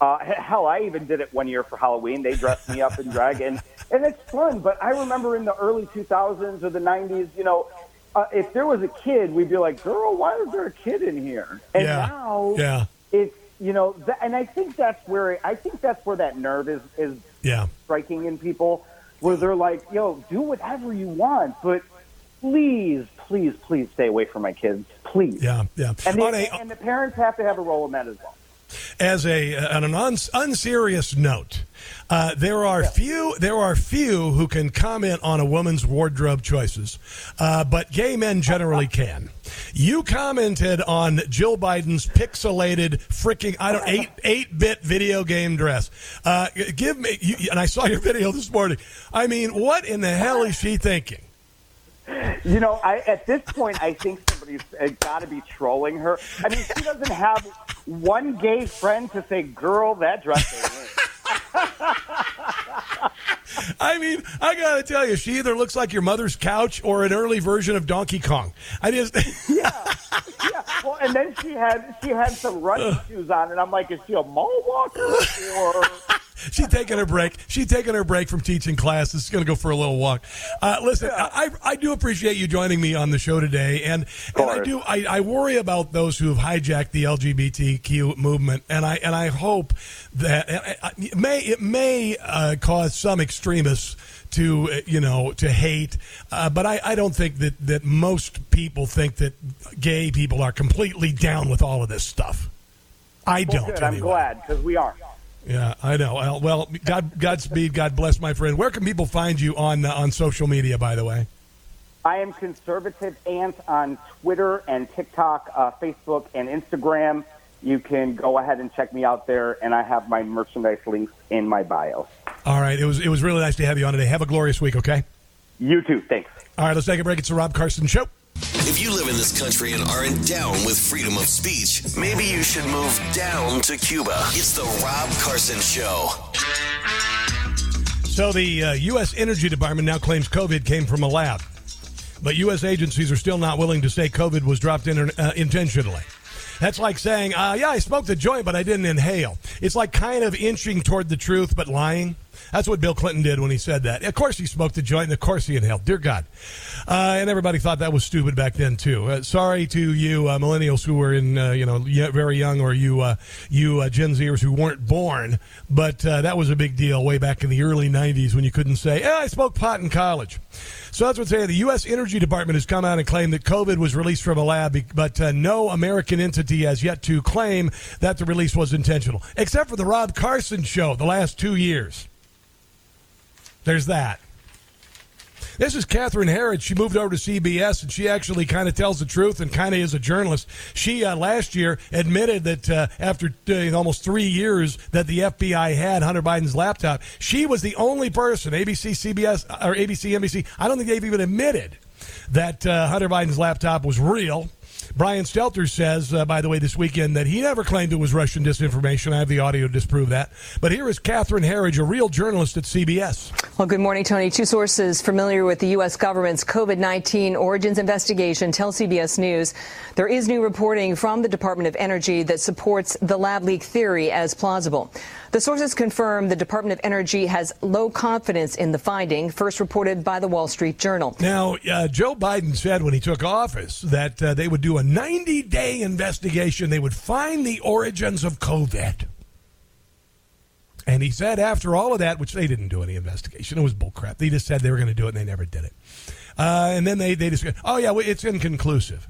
uh, hell, I even did it one year for Halloween. They dressed me up in drag, and and it's fun. But I remember in the early 2000s or the 90s, you know. Uh, if there was a kid, we'd be like, "Girl, why is there a kid in here?" And Yeah. now, Yeah. it's you know, th- and I think that's where I think that's where that nerve is is Yeah. striking in people, where they're like, "Yo, do whatever you want, but please, please, please stay away from my kids, please." Yeah. Yeah. And the, a- and the parents have to have a role in that as well. As a on an uns unserious note, uh, there are few there are few who can comment on a woman's wardrobe choices, uh, but gay men generally can. You commented on Jill Biden's pixelated freaking I don't eight eight bit video game dress. Uh, give me you, and I saw your video this morning. I mean, what in the hell is she thinking? You know, I at this point, I think somebody's uh, got to be trolling her. I mean, she doesn't have one gay friend to say, "Girl, that dress. I mean, I gotta tell you, she either looks like your mother's couch or an early version of Donkey Kong. I just yeah, yeah. Well, and then she had she had some running shoes on, and I'm like, is she a mall walker or? She's taking her break. She's taking her break from teaching class. This is going to go for a little walk. Uh, listen, I, I do appreciate you joining me on the show today, and, and I do. I, I worry about those who have hijacked the LGBTQ movement, and I and I hope that uh, uh, it may it may uh, cause some extremists to uh, you know to hate, uh, but I, I don't think that that most people think that gay people are completely down with all of this stuff. I Well, don't. good. I'm glad because we are. Yeah, I know. Well, God, Godspeed. God bless, my friend. Where can people find you on uh, on social media? By the way, I am conservative ant on Twitter and TikTok, uh, Facebook and Instagram. You can go ahead and check me out there, and I have my merchandise links in my bio. all right. It was it was really nice to have you on today. Have a glorious week. Okay. You too. Thanks. All right. Let's take a break. It's the Rob Carson Show. If you live in this country and aren't down with freedom of speech, maybe you should move down to Cuba. It's the Rob Carson Show. So the uh, U.S. Energy Department now claims COVID came from a lab, but U.S. agencies are still not willing to say COVID was dropped in uh, intentionally. That's like saying, uh, "Yeah, I smoked a joint, but I didn't inhale." It's like kind of inching toward the truth, but lying. That's what Bill Clinton did when he said that. Of course, he smoked a joint, and of course, he inhaled. Dear God, uh, and everybody thought that was stupid back then too. Uh, sorry to you uh, millennials who were in, uh, you know, very young, or you, uh, you Gen Zers who weren't born, but that was a big deal way back in the early '90s when you couldn't say, "Yeah, I smoked pot in college." So that's what's saying. The U.S. Energy Department has come out and claimed that COVID was released from a lab, but uh, no American entity has yet to claim that the release was intentional, except for the Rob Carson show the last two years. There's that. This is Catherine Herridge. She moved over to CBS, and she actually kind of tells the truth and kind of is a journalist. She uh, last year admitted that uh, after uh, almost three years that the FBI had Hunter Biden's laptop, she was the only person, ABC, CBS, or ABC, NBC. I don't think they've even admitted that uh, Hunter Biden's laptop was real. Brian Stelter says, uh, by the way, this weekend that he never claimed it was Russian disinformation. I have the audio to disprove that. But here is Catherine Herridge, a real journalist at CBS. Well, good morning, Tony. Two sources familiar with the U.S. government's COVID 19 origins investigation tell CBS News there is new reporting from the Department of Energy that supports the lab leak theory as plausible. The sources confirm the Department of Energy has low confidence in the finding, first reported by the Wall Street Journal. Now, uh, Joe Biden said when he took office that uh, they would do a 90 day investigation. They would find the origins of COVID. And he said after all of that, which they didn't do any investigation, it was bullcrap. They just said they were going to do it and they never did it. Uh, and then they, they just, oh, yeah, well, it's inconclusive.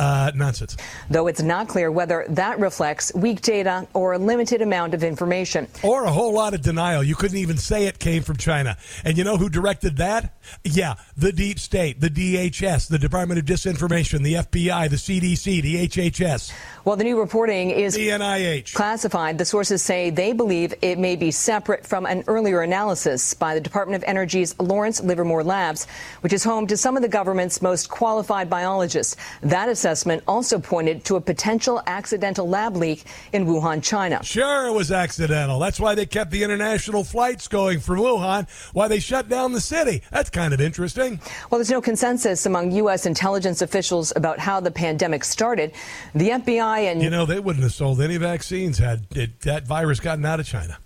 Uh, nonsense. Though it's not clear whether that reflects weak data or a limited amount of information. Or a whole lot of denial. You couldn't even say it came from China. And you know who directed that? Yeah, the deep state, the DHS, the Department of Disinformation, the FBI, the CDC, the HHS. Well, the new reporting is the NIH. classified. The sources say they believe it may be separate from an earlier analysis by the Department of Energy's Lawrence Livermore Labs, which is home to some of the government's most qualified biologists. That assessment also pointed to a potential accidental lab leak in Wuhan, China. Sure, it was accidental. That's why they kept the international flights going from Wuhan, why they shut down the city. That's kind of interesting. Well, there's no consensus among U.S. intelligence officials about how the pandemic started. The FBI and You know, they wouldn't have sold any vaccines had it, that virus gotten out of China.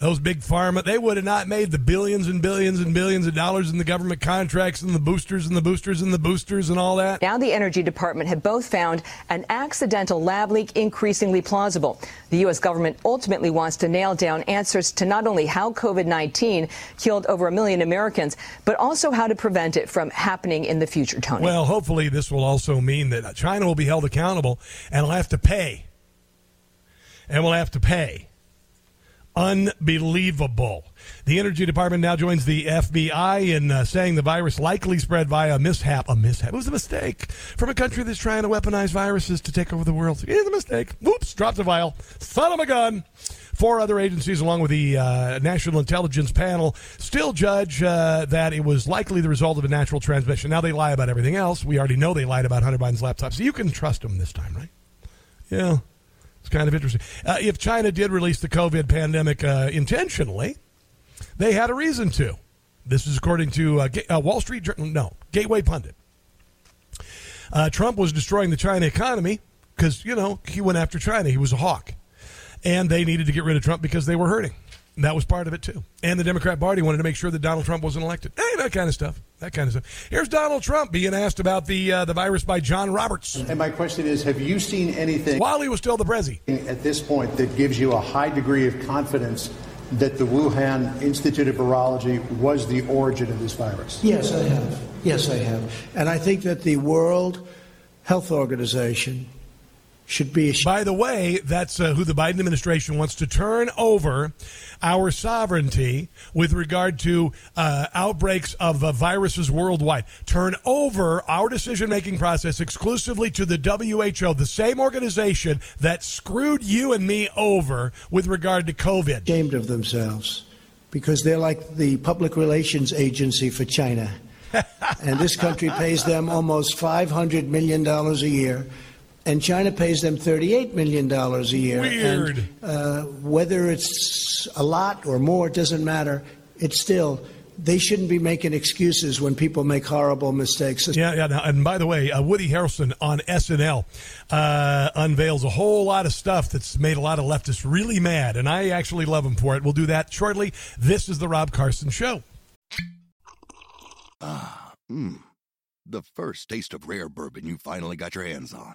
Those big pharma, they would have not made the billions and billions and billions of dollars in the government contracts and the boosters and the boosters and the boosters and all that. Now, the Energy Department have both found an accidental lab leak increasingly plausible. The U.S. government ultimately wants to nail down answers to not only how COVID 19 killed over a million Americans, but also how to prevent it from happening in the future, Tony. Well, hopefully, this will also mean that China will be held accountable and will have to pay. And will have to pay. Unbelievable. The Energy Department now joins the FBI in uh, saying the virus likely spread via a mishap. A mishap. It was a mistake from a country that's trying to weaponize viruses to take over the world. It is a mistake. Whoops, dropped the vial. Son of a gun. Four other agencies, along with the uh, National Intelligence Panel, still judge uh, that it was likely the result of a natural transmission. Now they lie about everything else. We already know they lied about Hunter Biden's laptop, so you can trust them this time, right? Yeah. It's kind of interesting. Uh, if China did release the COVID pandemic uh, intentionally, they had a reason to. This is according to uh, Ga- uh, Wall Street Journal. No, Gateway Pundit. Uh, Trump was destroying the China economy because you know he went after China. He was a hawk, and they needed to get rid of Trump because they were hurting. And that was part of it too. And the Democrat Party wanted to make sure that Donald Trump wasn't elected. Hey, that kind of stuff. That kind of stuff. Here's Donald Trump being asked about the uh, the virus by John Roberts And my question is have you seen anything while he was still the president at this point that gives you a high degree of confidence that the Wuhan Institute of Virology was the origin of this virus? Yes, I have. Yes, I have. And I think that the World Health Organization should be. By the way, that's uh, who the Biden administration wants to turn over our sovereignty with regard to uh, outbreaks of uh, viruses worldwide. Turn over our decision making process exclusively to the WHO, the same organization that screwed you and me over with regard to COVID. Ashamed of themselves because they're like the public relations agency for China. and this country pays them almost $500 million a year and China pays them $38 million a year. Weird. And, uh, whether it's a lot or more, it doesn't matter. It's still, they shouldn't be making excuses when people make horrible mistakes. Yeah, yeah. And by the way, uh, Woody Harrelson on SNL uh, unveils a whole lot of stuff that's made a lot of leftists really mad, and I actually love him for it. We'll do that shortly. This is the Rob Carson Show. Ah, mmm. The first taste of rare bourbon you finally got your hands on.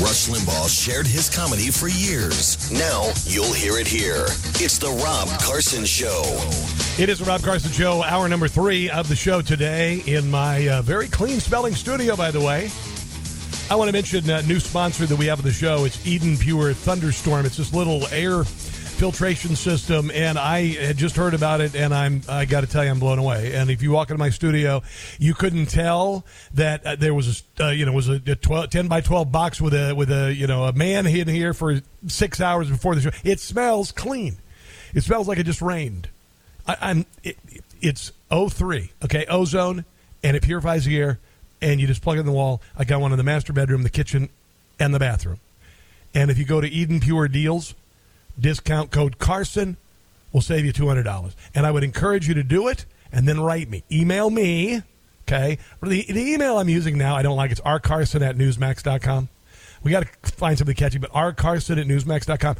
Rush Limbaugh shared his comedy for years. Now you'll hear it here. It's the Rob Carson Show. It is the Rob Carson Show, hour number three of the show today in my uh, very clean spelling studio, by the way. I want to mention a new sponsor that we have of the show. It's Eden Pure Thunderstorm. It's this little air filtration system, and I had just heard about it, and I'm I got to tell you, I'm blown away. And if you walk into my studio, you couldn't tell that uh, there was a uh, you know was a, a 12, 10 by twelve box with a with a you know a man hidden here for six hours before the show. It smells clean. It smells like it just rained. I, I'm it, it's O3, okay, ozone, and it purifies the air, and you just plug it in the wall. I got one in the master bedroom, the kitchen, and the bathroom. And if you go to Eden Pure Deals discount code Carson will save you $200. And I would encourage you to do it and then write me. Email me, okay? The, the email I'm using now, I don't like it's rcarson at newsmax.com. We got to find something catchy, but rcarson at newsmax.com.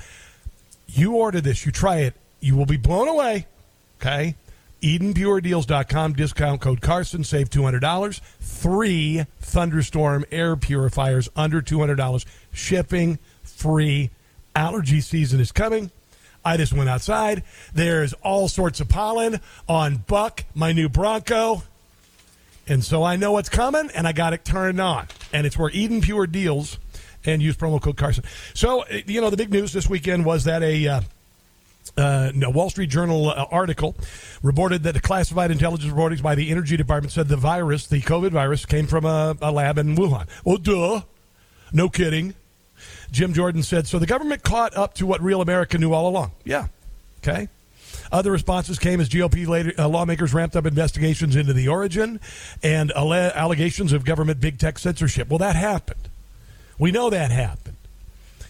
You order this, you try it, you will be blown away, okay? EdenPureDeals.com, discount code Carson, save $200. Three thunderstorm air purifiers under $200. Shipping free allergy season is coming. I just went outside. There's all sorts of pollen on Buck, my new Bronco. And so I know what's coming, and I got it turned on. And it's where Eden Pure deals and use promo code Carson. So, you know, the big news this weekend was that a. Uh, uh, no, Wall Street Journal uh, article reported that the classified intelligence reportings by the Energy Department said the virus, the COVID virus, came from a, a lab in Wuhan. Well, duh. No kidding. Jim Jordan said, so the government caught up to what real America knew all along. Yeah. Okay. Other responses came as GOP later, uh, lawmakers ramped up investigations into the origin and alle- allegations of government big tech censorship. Well, that happened. We know that happened.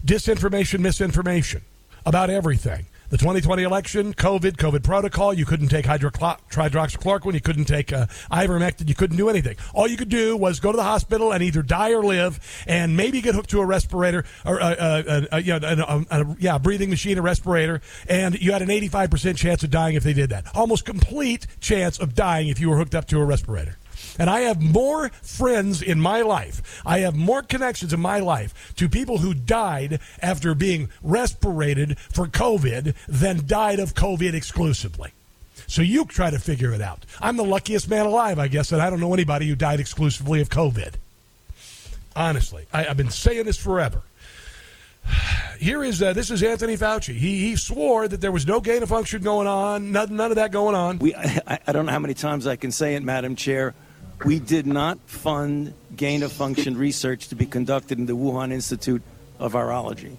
Disinformation, misinformation about everything. The 2020 election, COVID, COVID protocol. You couldn't take hydroxychloroquine. You couldn't take uh, ivermectin. You couldn't do anything. All you could do was go to the hospital and either die or live, and maybe get hooked to a respirator or uh, uh, uh, you know, a, a, yeah, a breathing machine, a respirator, and you had an 85% chance of dying if they did that. Almost complete chance of dying if you were hooked up to a respirator. And I have more friends in my life. I have more connections in my life to people who died after being respirated for COVID than died of COVID exclusively. So you try to figure it out. I'm the luckiest man alive, I guess, and I don't know anybody who died exclusively of COVID. Honestly, I, have been saying this forever. Here is uh, this is Anthony Fauci. He, he swore that there was no gain of function going on, none, none of that going on. We, I, I don't know how many times I can say it, Madam Chair We did not fund gain of function research to be conducted in the Wuhan Institute of Virology.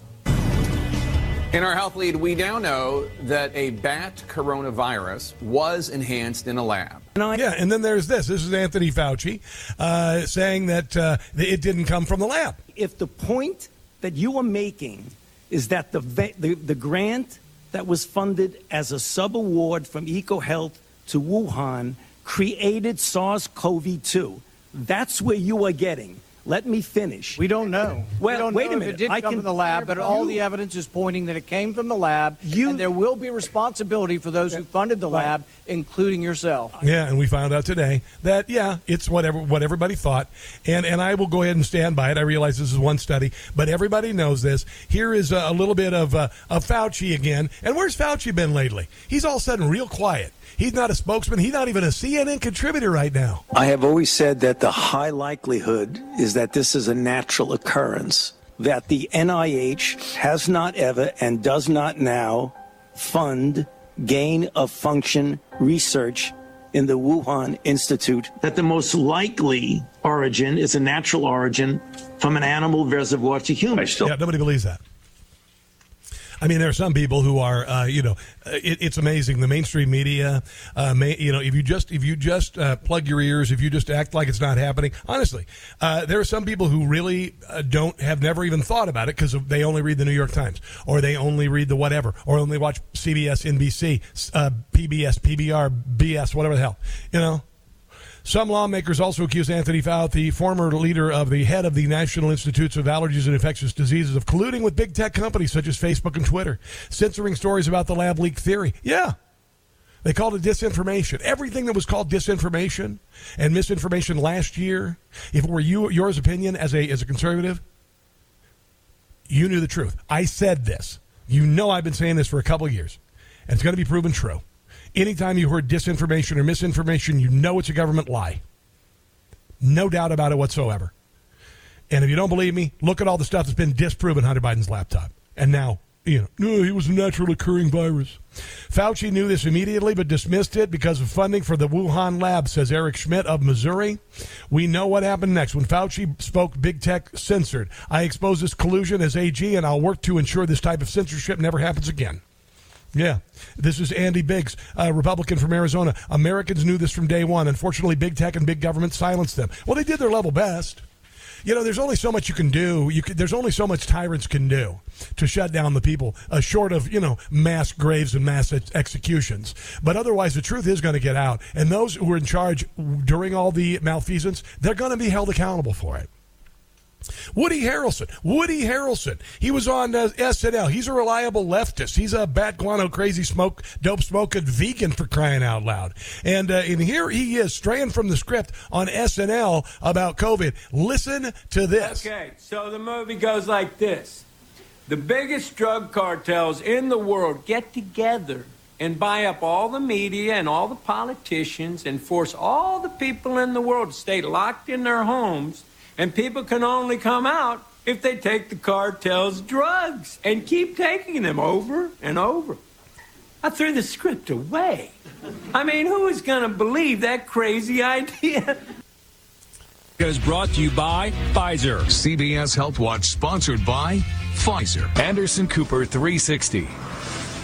In our health lead, we now know that a bat coronavirus was enhanced in a lab. yeah, and then there's this. This is Anthony Fauci uh, saying that uh, it didn't come from the lab. If the point that you are making is that the, the, the grant that was funded as a subaward from EcoHealth to Wuhan created SARS CoV 2, that's where you are getting. Let me finish. We don't know. Well, we don't wait know a minute. If it did I come can, from the lab, but all you, the evidence is pointing that it came from the lab, you, and there will be responsibility for those who funded the right. lab, including yourself. Yeah, and we found out today that yeah, it's whatever what everybody thought, and and I will go ahead and stand by it. I realize this is one study, but everybody knows this. Here is a, a little bit of uh, of Fauci again, and where's Fauci been lately? He's all of a sudden real quiet. He's not a spokesman. He's not even a CNN contributor right now. I have always said that the high likelihood is that this is a natural occurrence, that the NIH has not ever and does not now fund gain of function research in the Wuhan Institute, that the most likely origin is a natural origin from an animal reservoir to humans. Yeah, nobody believes that. I mean, there are some people who are, uh, you know, it, it's amazing. The mainstream media, uh, may, you know, if you just if you just uh, plug your ears, if you just act like it's not happening, honestly, uh, there are some people who really uh, don't have never even thought about it because they only read the New York Times or they only read the whatever or only watch CBS, NBC, uh, PBS, PBR, BS, whatever the hell, you know. Some lawmakers also accuse Anthony Fauci, the former leader of the head of the National Institutes of Allergies and Infectious Diseases, of colluding with big tech companies such as Facebook and Twitter, censoring stories about the lab leak theory. Yeah. They called it disinformation. Everything that was called disinformation and misinformation last year, if it were you, yours opinion as a, as a conservative, you knew the truth. I said this. You know I've been saying this for a couple of years, and it's going to be proven true. Anytime you heard disinformation or misinformation, you know it's a government lie. No doubt about it whatsoever. And if you don't believe me, look at all the stuff that's been disproven Hunter Biden's laptop. And now, you know, no, he was a natural occurring virus. Fauci knew this immediately but dismissed it because of funding for the Wuhan lab, says Eric Schmitt of Missouri. We know what happened next. When Fauci spoke, big tech censored. I expose this collusion as AG, and I'll work to ensure this type of censorship never happens again. Yeah. This is Andy Biggs, a Republican from Arizona. Americans knew this from day one. Unfortunately, big tech and big government silenced them. Well, they did their level best. You know, there's only so much you can do. You can, there's only so much tyrants can do to shut down the people, uh, short of you know mass graves and mass ex- executions. But otherwise, the truth is going to get out, and those who were in charge during all the malfeasance, they're going to be held accountable for it. Woody Harrelson. Woody Harrelson. He was on uh, SNL. He's a reliable leftist. He's a bat guano crazy smoke dope smoking vegan for crying out loud. And uh, and here he is straying from the script on SNL about COVID. Listen to this. Okay, so the movie goes like this: the biggest drug cartels in the world get together and buy up all the media and all the politicians and force all the people in the world to stay locked in their homes and people can only come out if they take the cartel's drugs and keep taking them over and over. I threw the script away. I mean, who is going to believe that crazy idea? is brought to you by Pfizer. CBS Health Watch sponsored by Pfizer. Anderson Cooper 360.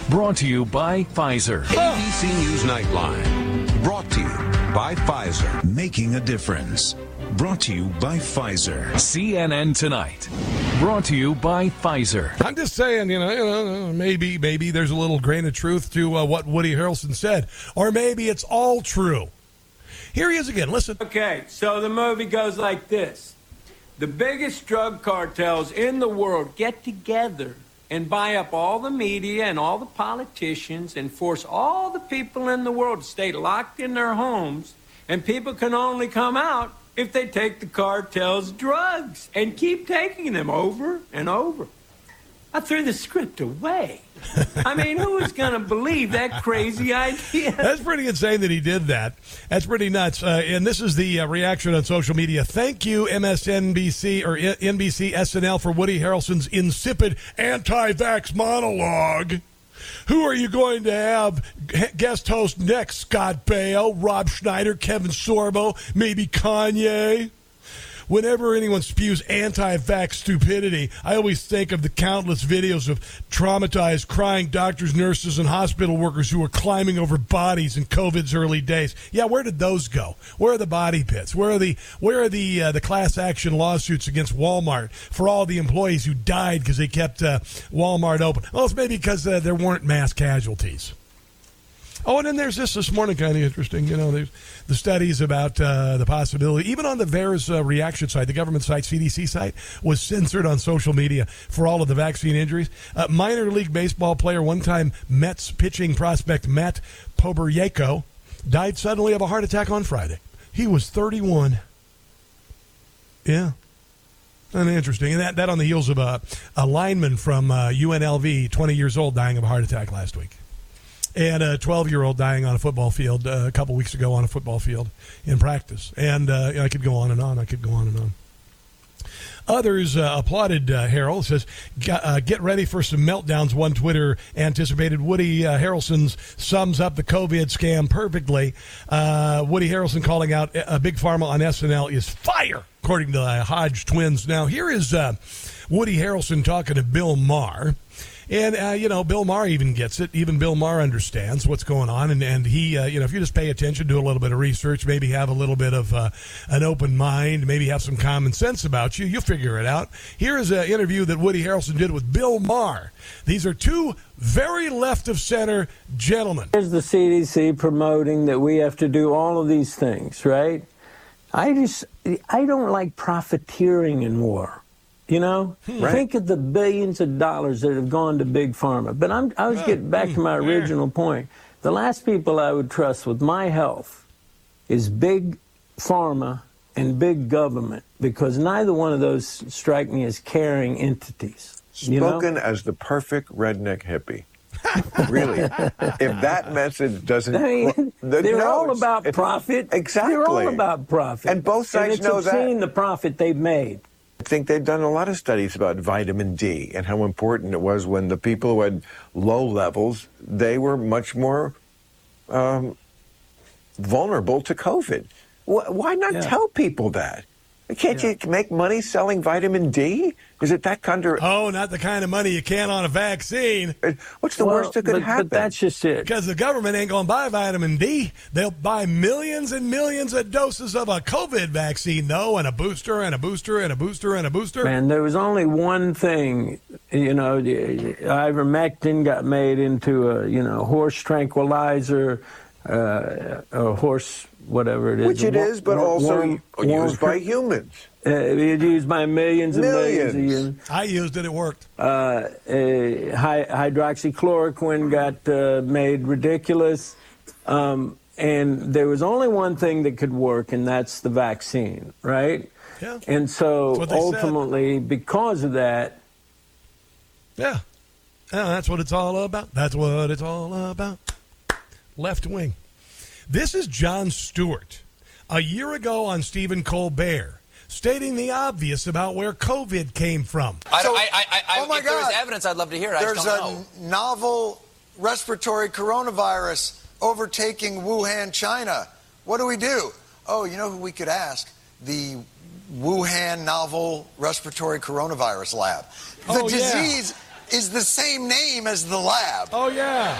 Brought to you by Pfizer. ABC News Nightline. Brought to you by Pfizer. Making a difference. Brought to you by Pfizer. CNN Tonight. Brought to you by Pfizer. I'm just saying, you know, you know maybe maybe there's a little grain of truth to uh, what Woody Harrelson said, or maybe it's all true. Here he is again. Listen. Okay, so the movie goes like this: the biggest drug cartels in the world get together and buy up all the media and all the politicians and force all the people in the world to stay locked in their homes, and people can only come out if they take the cartel's drugs and keep taking them over and over. I threw the script away. I mean, who is going to believe that crazy idea? That's pretty insane that he did that. That's pretty nuts. Uh, and this is the uh, reaction on social media. Thank you, MSNBC or NBC SNL, for Woody Harrelson's insipid anti vax monologue. Who are you going to have guest host next? Scott Baio, Rob Schneider, Kevin Sorbo, maybe Kanye? Whenever anyone spews anti vax stupidity, I always think of the countless videos of traumatized, crying doctors, nurses, and hospital workers who were climbing over bodies in COVID's early days. Yeah, where did those go? Where are the body pits? Where are the where are the uh, the class action lawsuits against Walmart for all the employees who died because they kept uh, Walmart open? Well, it's maybe because uh, there weren't mass casualties. Oh, and then there's this this morning, kind of interesting. You know, there's the studies about uh, the possibility, even on the VAERS uh, reaction site, the government site, CDC site, was censored on social media for all of the vaccine injuries. Uh, minor league baseball player, one time Mets pitching prospect Matt Pobereyko, died suddenly of a heart attack on Friday. He was 31. Yeah. And interesting. And that, that on the heels of a, a lineman from uh, UNLV, 20 years old, dying of a heart attack last week and a 12 year old dying on a football field uh, a couple weeks ago on a football field in practice. And uh, I could go on and on. I could go on and on. Others uh, applauded uh, Harrell. Says, uh, "Get ready for some meltdowns." One Twitter anticipated. Woody uh, Harrelson sums up the COVID scam perfectly. Uh, Woody Harrelson calling out a big pharma on SNL is fire, according to the Hodge twins. Now here is uh, Woody Harrelson talking to Bill Maher. And, uh, you know, Bill Maher even gets it. Even Bill Maher understands what's going on. And, and he, uh, you know, if you just pay attention, do a little bit of research, maybe have a little bit of uh, an open mind, maybe have some common sense about you, you'll figure it out. Here is an interview that Woody Harrelson did with Bill Maher. These are two very left of center gentlemen. Here's the CDC promoting that we have to do all of these things, right? I just, I don't like profiteering in war. You know, hmm. Right. think of the billions of dollars that have gone to big pharma. But I'm, I was getting back hmm. to my original point. The last people I would trust with my health is big pharma and big government because neither one of those strike me as caring entities. You know? Spoken as the perfect redneck hippie. really. If that message doesn't. I mean, the- they're no, all about profit. Exactly. They're all about profit. And both sides it's know that. obscene, the profit they've made. I think they've done a lot of studies about vitamin D and how important it was when the people who had low levels, they were much more um, vulnerable to COVID. Why not Yeah. tell people that? Can't you make money selling vitamin D? Is it that kind of? Oh, not the kind of money you can on a vaccine. What's the worst that could but- but happen? that's just it. Because the government ain't going to buy vitamin D. They'll buy millions and millions of doses of a COVID vaccine, though, and a booster, and a booster, and a booster, and a booster. Man, there was only one thing, you know, the- ivermectin got made into a, you know, horse tranquilizer, uh, or horse, whatever it is. Which it Wor- is, but wor- also worm- used worm- by humans. Uh, it's used by millions and millions, Millions. of. I used it, it worked. Uh, uh, hydroxychloroquine got uh, made ridiculous. Um, and there was only one thing that could work, and that's the vaccine, right? Yeah. And so That's what they said. ultimately, because of that, Yeah. Yeah, that's what it's all about. That's what it's all about. Left wing. This is Jon Stewart, a year ago on Stephen Colbert, stating the obvious about where COVID came from. I, I, I, I, oh my if there was God. evidence, I'd love to hear it. There's just a don't know. novel respiratory coronavirus overtaking Wuhan, China. What do we do? Oh, you know who we could ask? The Wuhan Novel Respiratory Coronavirus Lab. The Oh, yeah. disease is the same name as the lab. Oh yeah.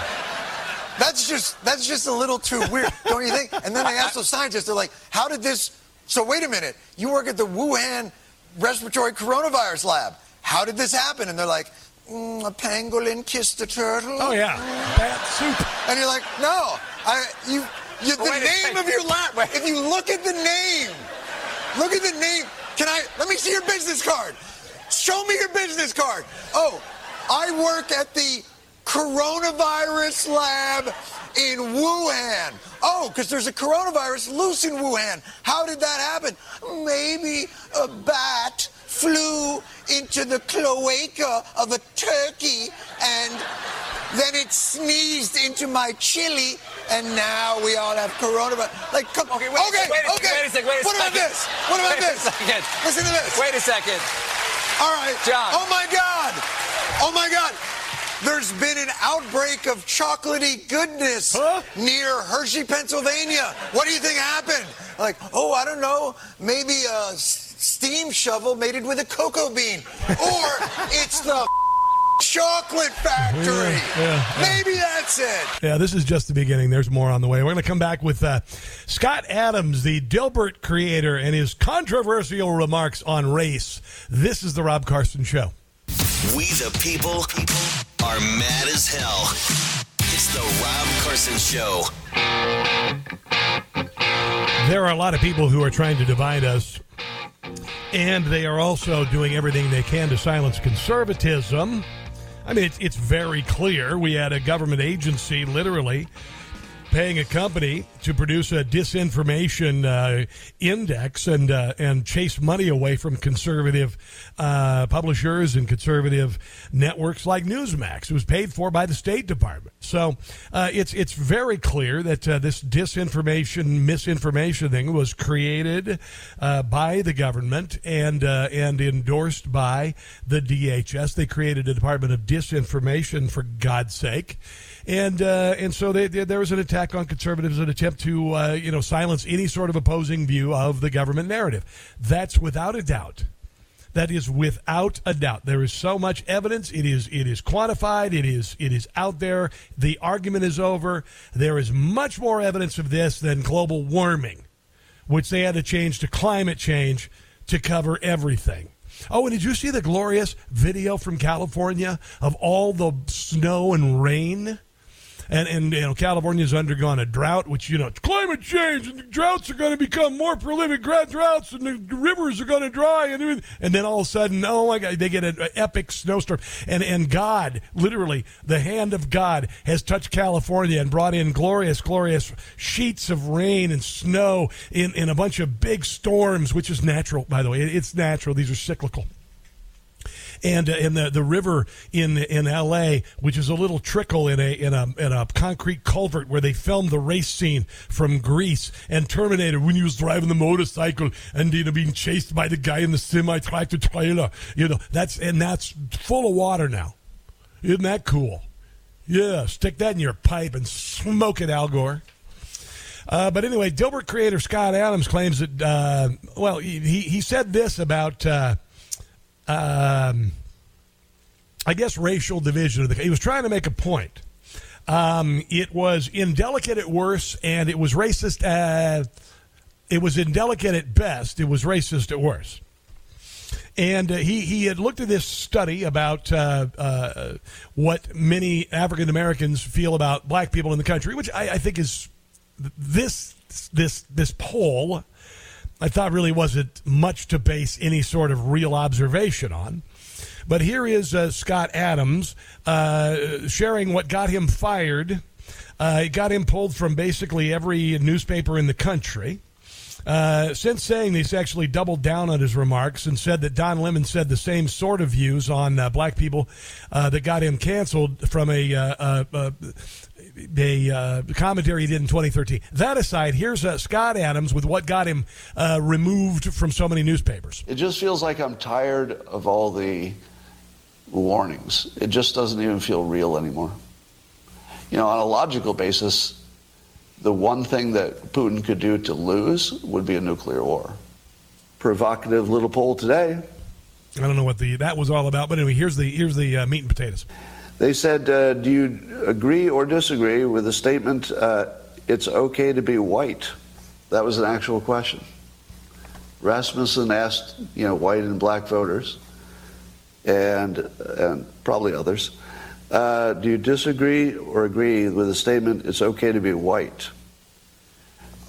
That's just that's just a little too weird, don't you think? And then I ask those scientists, they're like, "How did this?" So wait a minute, you work at the Wuhan Respiratory Coronavirus Lab. How did this happen? And they're like, mm, "A pangolin kissed a turtle." Oh yeah, bat soup. And you're like, "No, I you, you the Wait a name of your lab. If you look at the name, look at the name. Can I? Let me see your business card. Show me your business card. Oh, I work at the coronavirus lab in Wuhan. Oh, because there's a coronavirus loose in Wuhan. How did that happen? Maybe a bat flew into the cloaca of a turkey and then it sneezed into my chili, and now we all have coronavirus. Like, come, okay, Wait, okay, wait, a- okay. wait a second, wait a what about this? What about Wait a this? second. Listen to this. Wait a second. All right. John. Oh my God. Oh my God. There's been an outbreak of chocolatey goodness near Hershey, Pennsylvania. What do you think happened? Like, oh, I don't know, maybe a s- steam shovel mated with a cocoa bean, or it's the chocolate factory. Yeah, yeah, yeah. Maybe that's it. Yeah, this is just the beginning. There's more on the way. We're going to come back with uh, Scott Adams, the Dilbert creator, and his controversial remarks on race. This is the Rob Carson Show. We the people. people are mad as hell. It's the Rob Carson Show. There are a lot of people who are trying to divide us, and they are also doing everything they can to silence conservatism. I mean, it's, it's very clear. We had a government agency literally paying a company to produce a disinformation uh, index and uh, and chase money away from conservative uh, publishers and conservative networks like Newsmax. It was paid for by the State Department. So uh, it's it's very clear that uh, this disinformation, misinformation thing was created uh, by the government and and endorsed by the DHS. They created a Department of Disinformation for God's sake and uh, and so they, they, there was an attack on conservatives, an attempt to uh, you know silence any sort of opposing view of the government narrative. That's without a doubt. That is without a doubt. There is so much evidence. It is it is quantified. It is it is out there. The argument is over. There is much more evidence of this than global warming, which they had to change to climate change to cover everything. Oh, and did you see the glorious video from California of all the snow and rain? And, and you know California's undergone a drought, which you know climate change, and the droughts are going to become more prolific droughts, and the rivers are going to dry, and and then all of a sudden, oh my God, they get an epic snowstorm, and and God, literally, the hand of God has touched California and brought in glorious, glorious sheets of rain and snow in in a bunch of big storms, which is natural, by the way. It's natural; these are cyclical and uh, in the the river in in L.A., which is a little trickle in a in a in a concrete culvert where they filmed the race scene from Grease and Terminator when he was driving the motorcycle and you know being chased by the guy in the semi tractor trailer. You know that's and that's full of water now. Isn't that cool? Yeah, stick that in your pipe and smoke it, Al Gore. Uh, but anyway, Dilbert creator Scott Adams claims that, uh, well, he, he said this about, uh, um, I guess, racial division. Of the, he was trying to make a point. Um, it was indelicate at worst, and it was racist. At, it was indelicate at best. It was racist at worst. And uh, he, he had looked at this study about uh, uh, what many African Americans feel about black people in the country, which I, I think is this this this poll. I thought really wasn't much to base any sort of real observation on. But here is uh, Scott Adams uh, sharing what got him fired. Uh, it got him pulled from basically every newspaper in the country. Uh, since saying this, actually doubled down on his remarks and said that Don Lemon said the same sort of views on uh, black people uh, that got him canceled from a uh, uh, commentary he did in 2013. That aside, here's uh, Scott Adams with what got him uh, removed from so many newspapers. It just feels like I'm tired of all the warnings. It just doesn't even feel real anymore. You know, on a logical basis, the one thing that Putin could do to lose would be a nuclear war. Provocative little poll today. I don't know what the that was all about, but anyway, here's the here's the uh, meat and potatoes. They said, uh, "Do you agree or disagree with the statement? Uh, it's okay to be white." That was an actual question. Rasmussen asked, you know, white and black voters, and and probably others, uh, "Do you disagree or agree with the statement? It's okay to be white."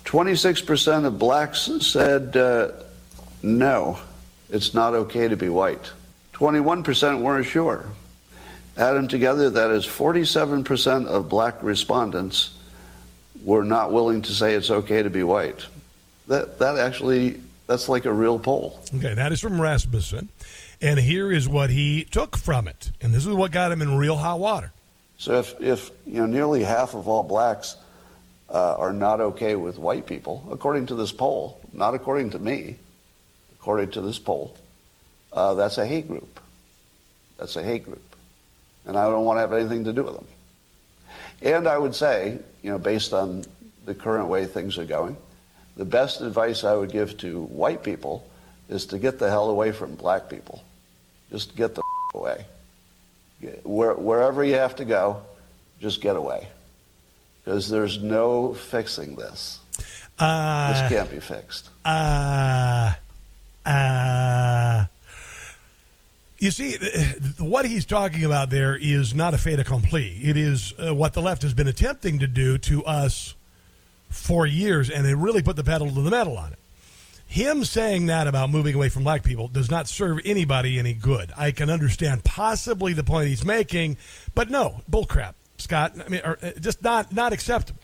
Twenty-six percent of blacks said, uh, "No, it's not okay to be white." Twenty-one percent weren't sure. Add them together, that is 47% of black respondents were not willing to say it's okay to be white. That, that actually, that's like a real poll. Okay, that is from Rasmussen. And here is what he took from it. And this is what got him in real hot water. So if, if you know, nearly half of all blacks uh, are not okay with white people, according to this poll, not according to me, according to this poll, uh, that's a hate group. That's a hate group. And I don't want to have anything to do with them. And I would say, you know, based on the current way things are going, the best advice I would give to white people is to get the hell away from black people. Just get the away. Where, wherever you have to go, just get away. Because there's no fixing this. Uh, this can't be fixed. Uh, uh, you see, what he's talking about there is not a fait accompli. It is uh, what the left has been attempting to do to us for years, and they really put the pedal to the metal on it. Him saying that about moving away from black people does not serve anybody any good. I can understand possibly the point he's making, but no, bullcrap, Scott. I mean, uh, just not not acceptable.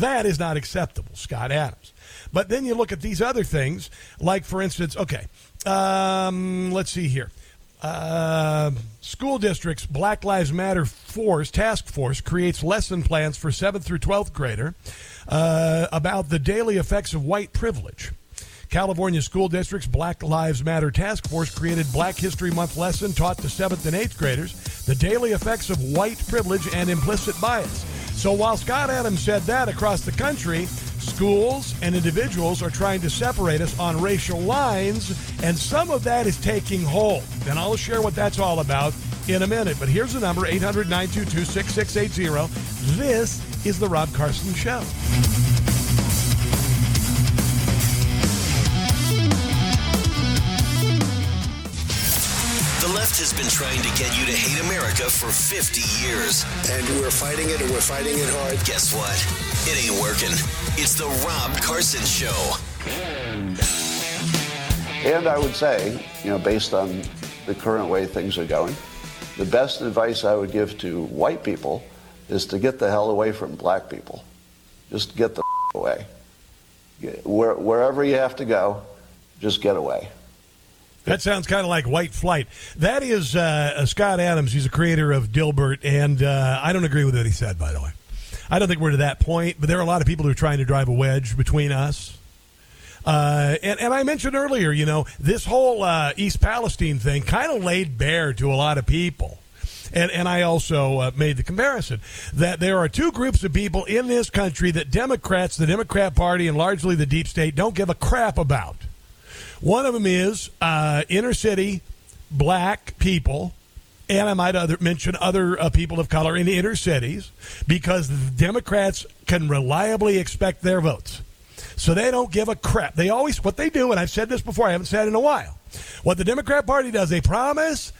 That is not acceptable, Scott Adams. But then you look at these other things, like for instance, okay, um, let's see here. Uh, school districts Black Lives Matter Force Task Force creates lesson plans for 7th through 12th grader uh, about the daily effects of white privilege. California School District's Black Lives Matter Task Force created Black History Month lesson taught to 7th and 8th graders the daily effects of white privilege and implicit bias. So while Scott Adams said that across the country, schools and individuals are trying to separate us on racial lines, and some of that is taking hold. And I'll share what that's all about in a minute. But here's the number 800 922 6680. This is The Rob Carson Show. Left has been trying to get you to hate America for 50 years. And we're fighting it, and we're fighting it hard. Guess what? It ain't working. It's the Rob Carson Show. And I would say, you know, based on the current way things are going, the best advice I would give to white people is to get the hell away from black people. Just get the away. Where, wherever you have to go, just get away. That sounds kind of like white flight. That is uh, Scott Adams. He's a creator of Dilbert, and uh, I don't agree with what he said, by the way. I don't think we're to that point, but there are a lot of people who are trying to drive a wedge between us. Uh, and, and I mentioned earlier, you know, this whole uh, East Palestine thing kind of laid bare to a lot of people. And, and I also uh, made the comparison that there are two groups of people in this country that Democrats, the Democrat Party, and largely the deep state don't give a crap about. One of them is uh, inner city black people, and I might other, mention other uh, people of color in the inner cities because the Democrats can reliably expect their votes. So they don't give a crap. They always, what they do, and I've said this before, I haven't said it in a while. What the Democrat Party does, they promise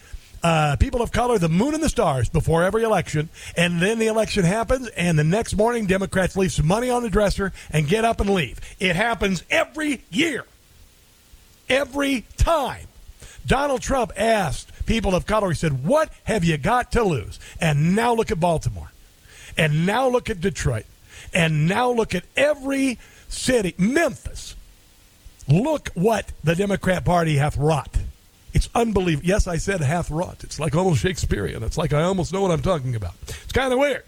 uh, people of color the moon and the stars before every election, and then the election happens, and the next morning, Democrats leave some money on the dresser and get up and leave. It happens every year every time. Donald Trump asked people of color, he said, What have you got to lose? And now look at Baltimore. And now look at Detroit. And now look at every city. Memphis. Look what the Democrat Party hath wrought. It's unbelievable. Yes, I said hath wrought. It's like almost Shakespearean. It's like I almost know what I'm talking about. It's kind of weird.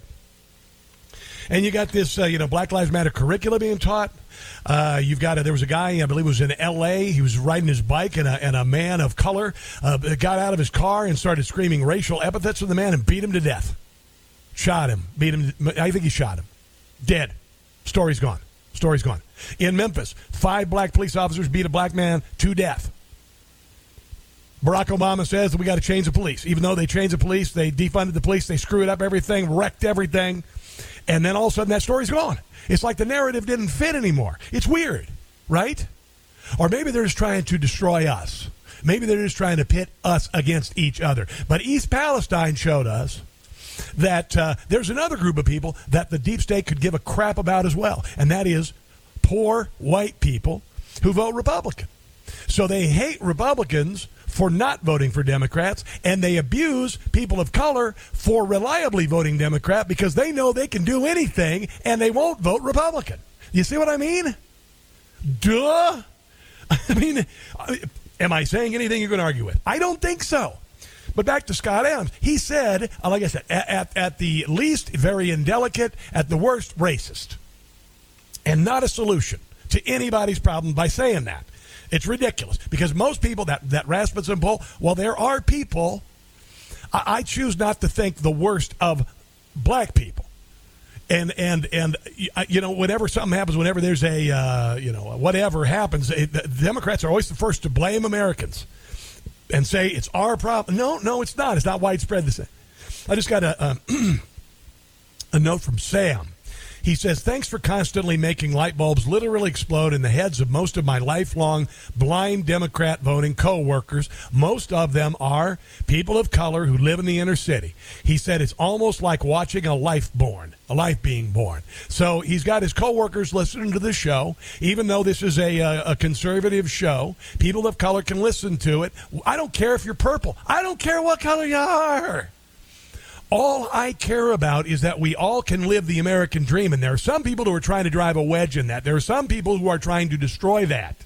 And you got this, uh, you know, Black Lives Matter curricula being taught. Uh, you've got a, there was a guy I believe was in L.A. He was riding his bike, and a, and a man of color uh, got out of his car and started screaming racial epithets at the man and beat him to death. Shot him, beat him. I think he shot him. Dead. Story's gone. Story's gone. In Memphis, five black police officers beat a black man to death. Barack Obama says that we got to change the police. Even though they changed the police, they defunded the police, they screwed up everything, wrecked everything, and then all of a sudden that story's gone. It's like the narrative didn't fit anymore. It's weird, right? Or maybe they're just trying to destroy us. Maybe they're just trying to pit us against each other. But East Palestine showed us that uh, there's another group of people that the deep state could give a crap about as well, and that is poor white people who vote Republican. So they hate Republicans for not voting for Democrats, and they abuse people of color for reliably voting Democrat because they know they can do anything and they won't vote Republican. You see what I mean? Duh. I mean, am I saying anything you can argue with? I don't think so. But back to Scott Adams. He said, uh, like I said, at, at, at the least, very indelicate, at the worst, racist. And not a solution to anybody's problem by saying that. It's ridiculous because most people that that Rasmussen poll, well, there are people I, I choose not to think the worst of black people. And and and you know, whenever something happens, whenever there's a uh, you know whatever happens, it, the Democrats are always the first to blame Americans and say it's our problem. No, no, it's not. It's not widespread. I just got a a, a note from Sam. He says, Thanks for constantly making light bulbs literally explode in the heads of most of my lifelong blind Democrat voting co workers. Most of them are people of color who live in the inner city. He said, It's almost like watching a life born, a life being born. So he's got his co workers listening to the show. Even though this is a, a, a conservative show, people of color can listen to it. I don't care if you're purple, I don't care what color you are. All I care about is that we all can live the American dream. And there are some people who are trying to drive a wedge in that. There are some people who are trying to destroy that.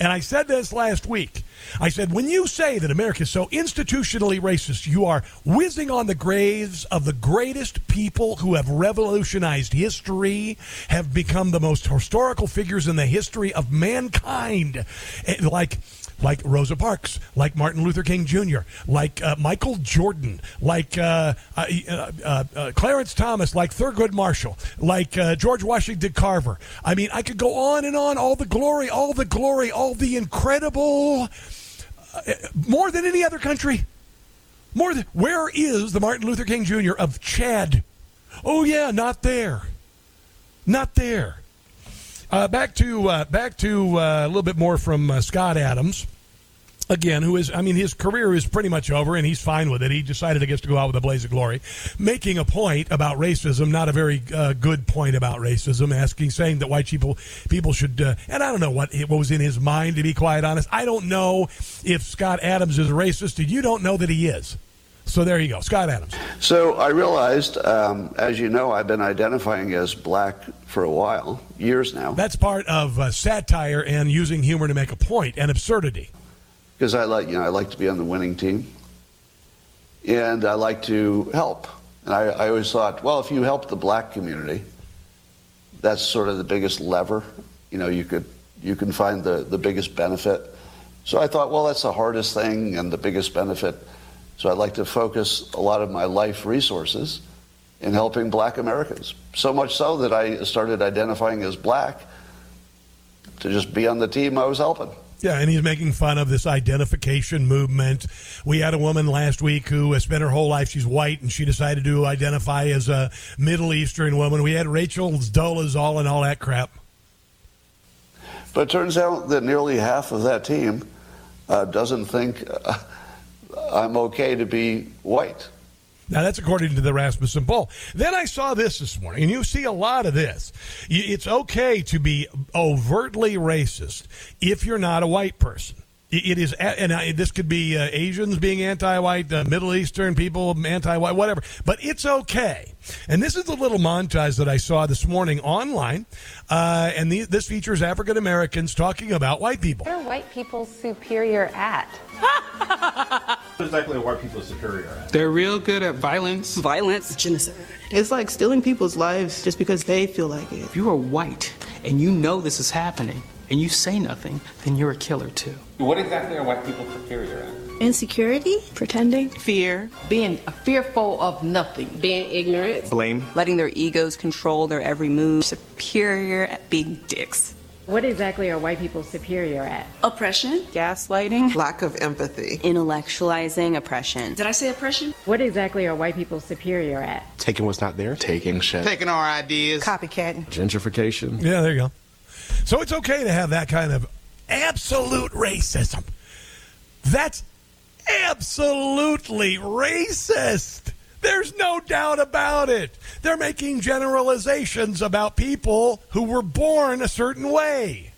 And I said this last week. I said, when you say that America is so institutionally racist, you are whizzing on the graves of the greatest people who have revolutionized history, have become the most historical figures in the history of mankind. Eh, like like Rosa Parks, like Martin Luther King Jr., like uh, Michael Jordan, like uh, uh, uh, uh Clarence Thomas, like Thurgood Marshall, like George Washington Carver. I mean, I could go on and on. All the glory, all the glory, all the incredible, more than any other country. More than where is the Martin Luther King Jr. of Chad? Oh yeah, not there, not there. Uh, back to uh, back to uh, a little bit more from uh, Scott Adams. Again, who is, I mean, his career is pretty much over and he's fine with it. He decided, I guess, to go out with a blaze of glory, making a point about racism, not a very uh, good point about racism, asking, saying that white people people should, uh, and I don't know what, what was in his mind, to be quite honest. I don't know if Scott Adams is a racist, and you don't know that he is. So there you go, Scott Adams. So I realized, um, as you know, I've been identifying as black for a while, years now. That's part of uh, satire and using humor to make a point and absurdity. Because I like, you know, I like to be on the winning team, and I like to help. And I, I always thought, well, if you help the black community, that's sort of the biggest lever. You know, you could you can find the, the biggest benefit. So I thought, well, that's the hardest thing and the biggest benefit so I'd like to focus a lot of my life resources in helping black Americans. So much so that I started identifying as black to just be on the team I was helping. Yeah, and he's making fun of this identification movement. We had a woman last week who has spent her whole life, she's white, and she decided to identify as a Middle Eastern woman. We had Rachel Dolezal and all that crap. But it turns out that nearly half of that team uh, doesn't think. Uh, I'm okay to be white. Now, that's according to the Rasmussen poll. Then I saw this this morning, and you see a lot of this. It's okay to be overtly racist if you're not a white person. It is, and this could be uh, Asians being anti-white, uh, Middle Eastern people anti-white, whatever. But it's okay. And this is the little montage that I saw this morning online, uh, and the, this features African Americans talking about white people. What are white people superior at? What exactly are white people superior at? They're real good at violence. Violence. Genocide. It's like stealing people's lives just because they feel like it. If you are white and you know this is happening and you say nothing, then you're a killer too. What exactly are white people superior at? Insecurity, pretending, fear, being fearful of nothing, being ignorant, blame, letting their egos control their every move, superior at being dicks. What exactly are white people superior at? Oppression, gaslighting, lack of empathy, intellectualizing oppression. Did I say oppression? What exactly are white people superior at? Taking what's not there, taking shit, taking our ideas, copycatting, gentrification. Yeah, there you go. So it's okay to have that kind of absolute racism. That's absolutely racist. There's no doubt about it. They're making generalizations about people who were born a certain way.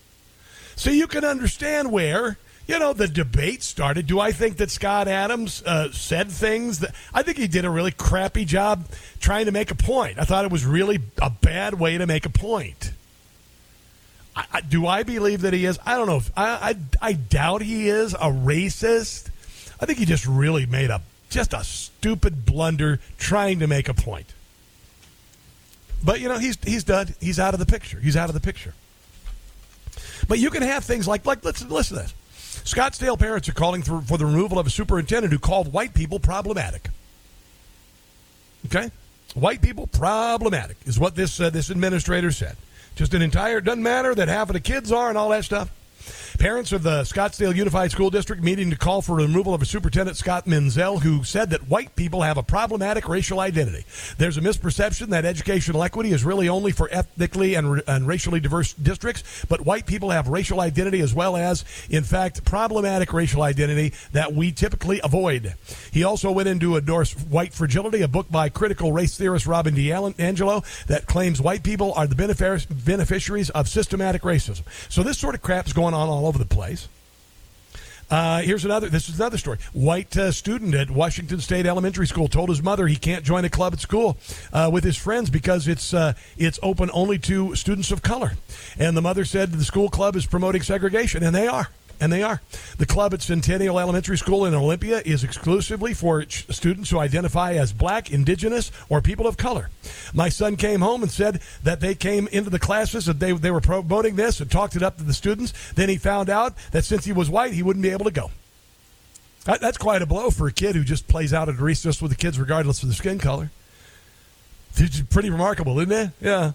So you can understand where, you know, the debate started. Do I think that Scott Adams uh, said things that I think he did a really crappy job trying to make a point? I thought it was really a bad way to make a point. I, I, do I believe that he is? I don't know. If, I, I I doubt he is a racist. I think he just really made a just a stupid blunder trying to make a point. But you know he's he's done. He's out of the picture. He's out of the picture. But you can have things like like let's listen to this. Scottsdale parents are calling for, for the removal of a superintendent who called white people problematic. Okay? White people problematic is what this uh, this administrator said. Just an entire doesn't matter that half of the kids are and all that stuff. Parents of the Scottsdale Unified School District meeting to call for removal of a superintendent, Scott Menzel, who said that white people have a problematic racial identity. There's a misperception that educational equity is really only for ethnically and, and racially diverse districts, but white people have racial identity as well as, in fact, problematic racial identity that we typically avoid. He also went into endorse White Fragility, a book by critical race theorist Robin DiAngelo that claims white people are the beneficiaries of systematic racism. So this sort of crap is going on all over the place. Uh, here's another. This is another story. White uh, student at Washington State Elementary School told his mother he can't join a club at school uh, with his friends because it's uh, it's open only to students of color. And the mother said the school club is promoting segregation, and they are. And they are. The club at Centennial Elementary School in Olympia is exclusively for students who identify as black, indigenous, or people of color. My son came home and said that they came into the classes and they, they were promoting this and talked it up to the students. Then he found out that since he was white, he wouldn't be able to go. That, that's quite a blow for a kid who just plays out at recess with the kids regardless of the skin color. It's pretty remarkable, isn't it? Yeah.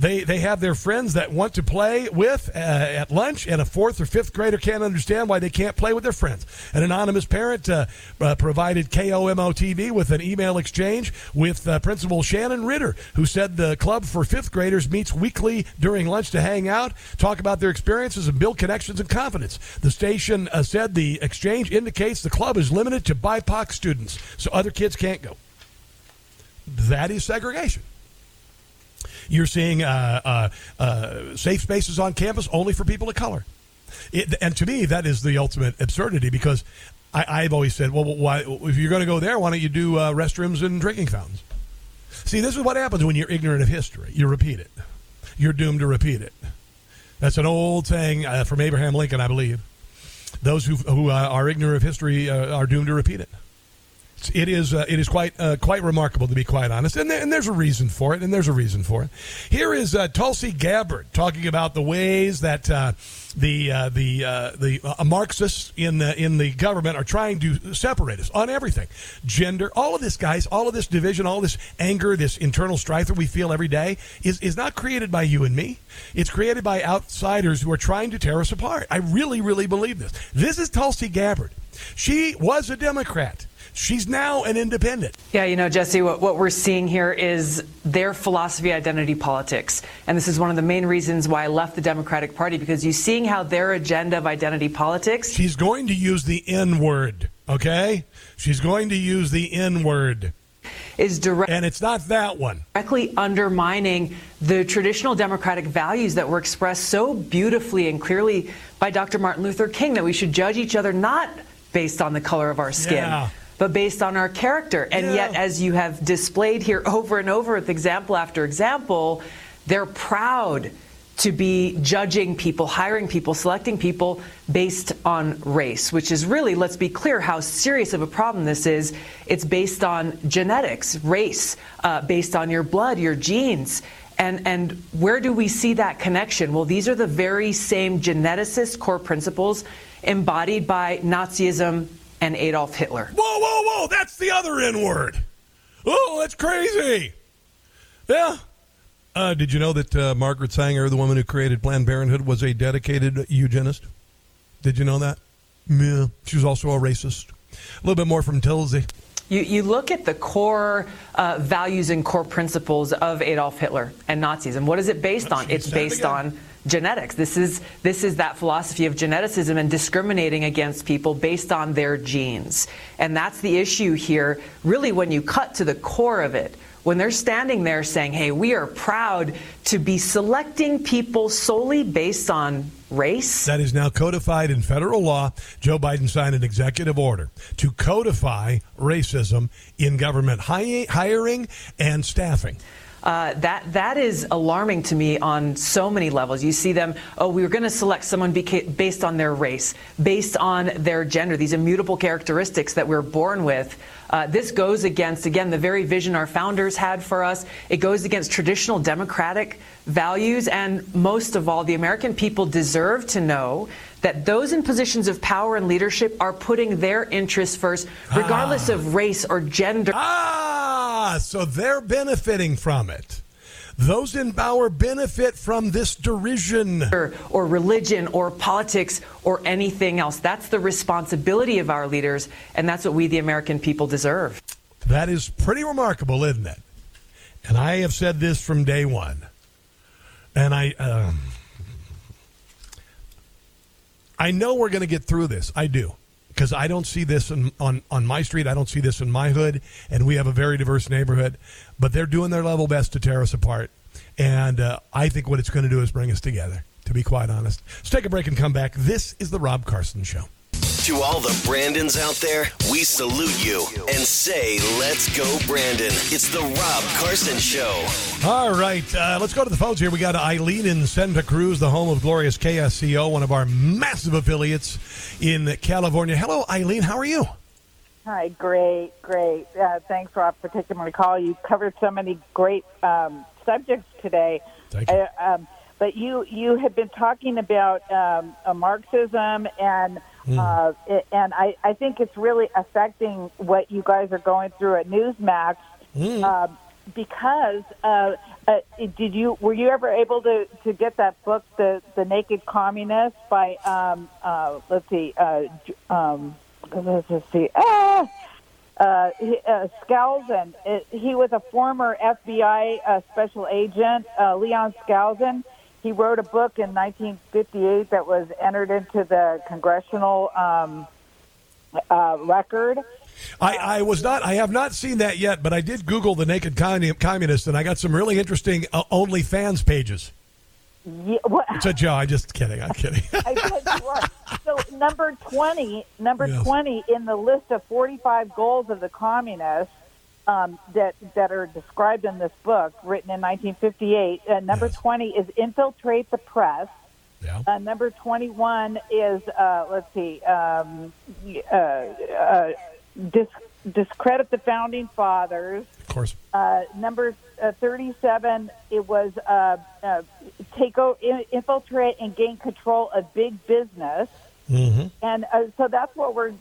They they have their friends that want to play with uh, at lunch, and a fourth or fifth grader can't understand why they can't play with their friends. An anonymous parent uh, uh, provided KOMO TV with an email exchange with uh, Principal Shannon Ritter, who said the club for fifth graders meets weekly during lunch to hang out, talk about their experiences, and build connections and confidence. The station uh, said the exchange indicates the club is limited to BIPOC students, so other kids can't go. That is segregation. You're seeing uh, uh, uh, safe spaces on campus only for people of color. It, and to me, that is the ultimate absurdity because I, have always said, well, why, if you're going to go there, why don't you do uh, restrooms and drinking fountains? See, this is what happens when you're ignorant of history. You repeat it. You're doomed to repeat it. That's an old saying uh, from Abraham Lincoln, I believe. Those who, who uh, are ignorant of history are doomed to repeat it it is uh, it is quite uh, quite remarkable to be quite honest, and, and, there's a reason for it, and there's a reason for it. Here is uh, Tulsi Gabbard talking about the ways that uh, the uh, the uh, the Marxists in the in the government are trying to separate us on everything, gender, all of this, guys, all of this division, all this anger, this internal strife that we feel every day is is not created by you and me. It's created by outsiders who are trying to tear us apart. I really, really believe this. This is Tulsi Gabbard. She was a Democrat. She's now an independent. Yeah, you know, Jesse, what, what we're seeing here is their philosophy identity politics. And this is one of the main reasons why I left the Democratic Party because you're seeing how their agenda of identity politics. She's going to use the N word, okay? She's going to use the N word is direct and it's not that one directly undermining the traditional democratic values that were expressed so beautifully and clearly by Dr. Martin Luther King that we should judge each other not based on the color of our skin yeah but based on our character. And yeah. yet, as you have displayed here over and over with example after example, they're proud to be judging people, hiring people, selecting people based on race, which is really, let's be clear, how serious of a problem this is. It's based on genetics, race, uh, based on your blood, your genes. And, and where do we see that connection? Well, these are the very same geneticist core principles embodied by Nazism and Adolf Hitler. Whoa, whoa, whoa! That's the other N word. Oh, that's crazy. Yeah. Uh, did you know that uh, Margaret Sanger, the woman who created Planned Parenthood, was a dedicated eugenist? Did you know that? Yeah. She was also a racist. A little bit more from Tulsi. You, you look at the core uh, values and core principles of Adolf Hitler and Nazis, and what is it based on? It's based on genetics. This is this is that philosophy of geneticism and discriminating against people based on their genes. And that's the issue here, really when you cut to the core of it. When they're standing there saying, "Hey, we are proud to be selecting people solely based on race." That is now codified in federal law. Joe Biden signed an executive order to codify racism in government hiring and staffing. Uh, that that is alarming to me on so many levels. You see them. Oh, we were going to select someone beca- based on their race, based on their gender. These immutable characteristics that we're born with. Uh, this goes against again the very vision our founders had for us. It goes against traditional democratic values, and most of all, the American people deserve to know that those in positions of power and leadership are putting their interests first, regardless of race or gender. Ah, so they're benefiting from it. Those in power benefit from this derision. Or, or religion or politics or anything else. That's the responsibility of our leaders, and that's what we, the American people, deserve. That is pretty remarkable, isn't it? And I have said this from day one. And I. Um, I know we're going to get through this. I do. Because I don't see this in, on, on my street. I don't see this in my hood. And we have a very diverse neighborhood. But they're doing their level best to tear us apart. And uh, I think what it's going to do is bring us together, to be quite honest. Let's take a break and come back. This is The Rob Carson Show. To all the Brandons out there, we salute you and say, let's go, Brandon. It's the Rob Carson Show. All right, uh, let's go to the phones here. We got Eileen in Santa Cruz, the home of glorious KSCO, one of our massive affiliates in California. Hello, Eileen. How are you? Hi, great, great. Uh, thanks, Rob, for taking my call. You covered so many great um, subjects today. Thank you. I, um, but you you had been talking about um, a Marxism and Hmm. uh, it, and I, I think it's really affecting what you guys are going through at Newsmax Hmm. uh, because uh, uh, did you were you ever able to, to get that book the the Naked Communist by um, uh, let's see uh, um, let's just see ah uh, he, uh, Skousen. It, he was a former FBI uh, special agent, uh, Cleon Skousen. He wrote a book in 1958 that was entered into the congressional um, uh, record. I, I was not. I have not seen that yet, but I did Google the naked commun- communist, and I got some really interesting uh, OnlyFans pages. Yeah, what, It's a joke. I'm just kidding. I'm kidding. I guess you are. So number 20, number Yes. 20 in the list of 45 goals of the communists um, that that are described in this book, written in 1958. Uh, number 20 is infiltrate the press. Uh, number 21 is uh, let's see, um, uh, uh, dis- discredit the founding fathers. Of course. Uh, number uh, 37, it was uh, uh, take o- infiltrate and gain control of big business. Mm-hmm. And uh, so that's what we're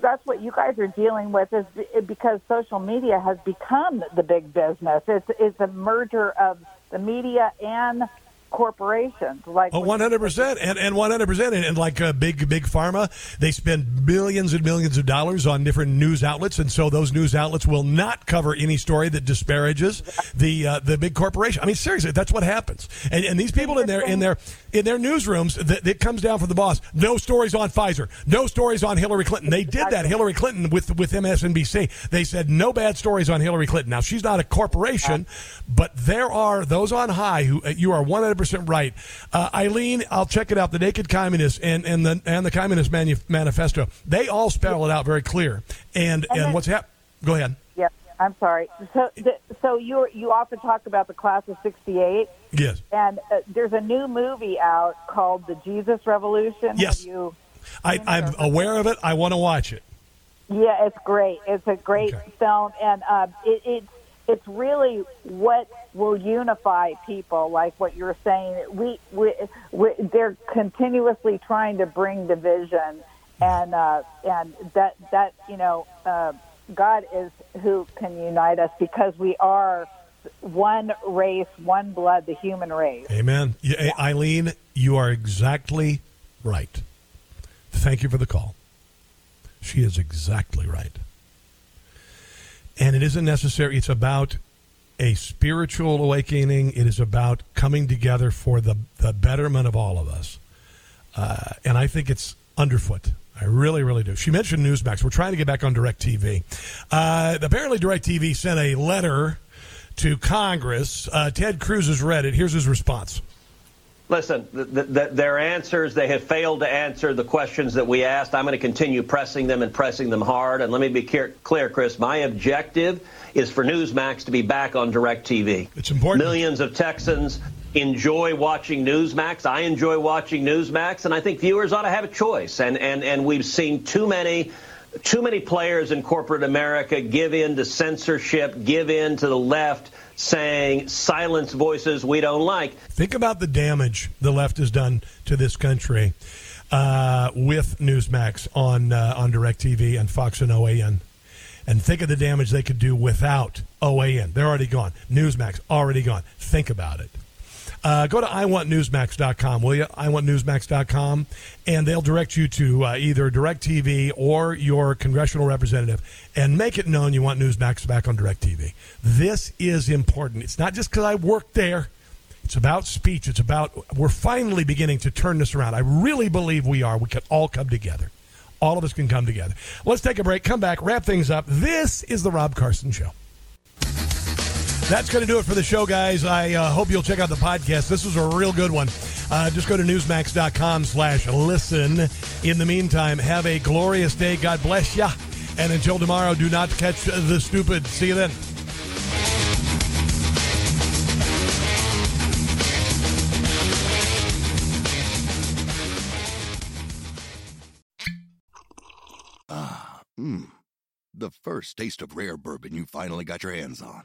that's what you guys are dealing with is because social media has become the big business. It's, it's a merger of the media and corporations. Like Oh, one hundred percent, and and one hundred percent, and like uh, big big pharma, they spend millions and millions of dollars on different news outlets, and so those news outlets will not cover any story that disparages the uh, the big corporation. I mean, seriously, that's what happens. And, and these people in their in their in their newsrooms, that it comes down from the boss. No stories on Pfizer, no stories on Hillary Clinton. They did that. Hillary Clinton with with MSNBC. They said no bad stories on Hillary Clinton. Now she's not a corporation, but there are those on high who uh, you are one hundred percent right. Uh, Eileen, I'll check it out. The Naked Communist and and the and the Communist Manu- Manifesto. They all spell it out very clear. And and, then- what's happening? Go ahead. Yeah, I'm sorry. So, th- so you you often talk about the class of '68, Yes. and uh, there's a new movie out called The Jesus Revolution. Yes. Have you? I, I'm aware of it. I want to watch it. Yeah, it's great. It's a great film, and uh, it, it's it's really what will unify people. Like what you're saying, we, we, we they're continuously trying to bring division, and uh, and that that you know, uh, God is who can unite us because we are one race, one blood, the human race. Amen. Yeah, Eileen, you are exactly right. Thank you for the call. She is exactly right. And it isn't necessary. It's about a spiritual awakening. It is about coming together for the, the betterment of all of us. Uh, and I think it's underfoot. I really, really do. She mentioned Newsmax. We're trying to get back on DirecTV. Uh, apparently, DirecTV sent a letter to Congress. Uh, Ted Cruz has read it. Here's his response. Listen, th- th- th- their answers, they have failed to answer the questions that we asked. I'm going to continue pressing them and pressing them hard. And let me be clear, clear, Chris. My objective is for Newsmax to be back on DirecTV. It's important. Millions of Texans enjoy watching Newsmax. I enjoy watching Newsmax, and I think viewers ought to have a choice. And and and we've seen too many. Too many players in corporate America give in to censorship, give in to the left, saying silence voices we don't like. Think about the damage the left has done to this country. uh, with Newsmax on uh, on DirecTV and Fox and OAN. And think of the damage they could do without OAN. They're already gone. Newsmax already gone. Think about it. Uh, go to iwantnewsmax.com, will you? iwantnewsmax.com, and they'll direct you to uh, either DirecTV or your congressional representative, and make it known you want Newsmax back on DirecTV. This is important. It's not just because I work there. It's about speech. It's about we're finally beginning to turn this around. I really believe we are. We can all come together. All of us can come together. Let's take a break. Come back. Wrap things up. This is the Rob Carson Show. That's going to do it for the show, guys. I uh, hope you'll check out the podcast. This was a real good one. Uh, just go to newsmax.com slash listen. In the meantime, have a glorious day. God bless you. And until tomorrow, do not catch the stupid. See you then. Ah, mmm. The first taste of rare bourbon you finally got your hands on.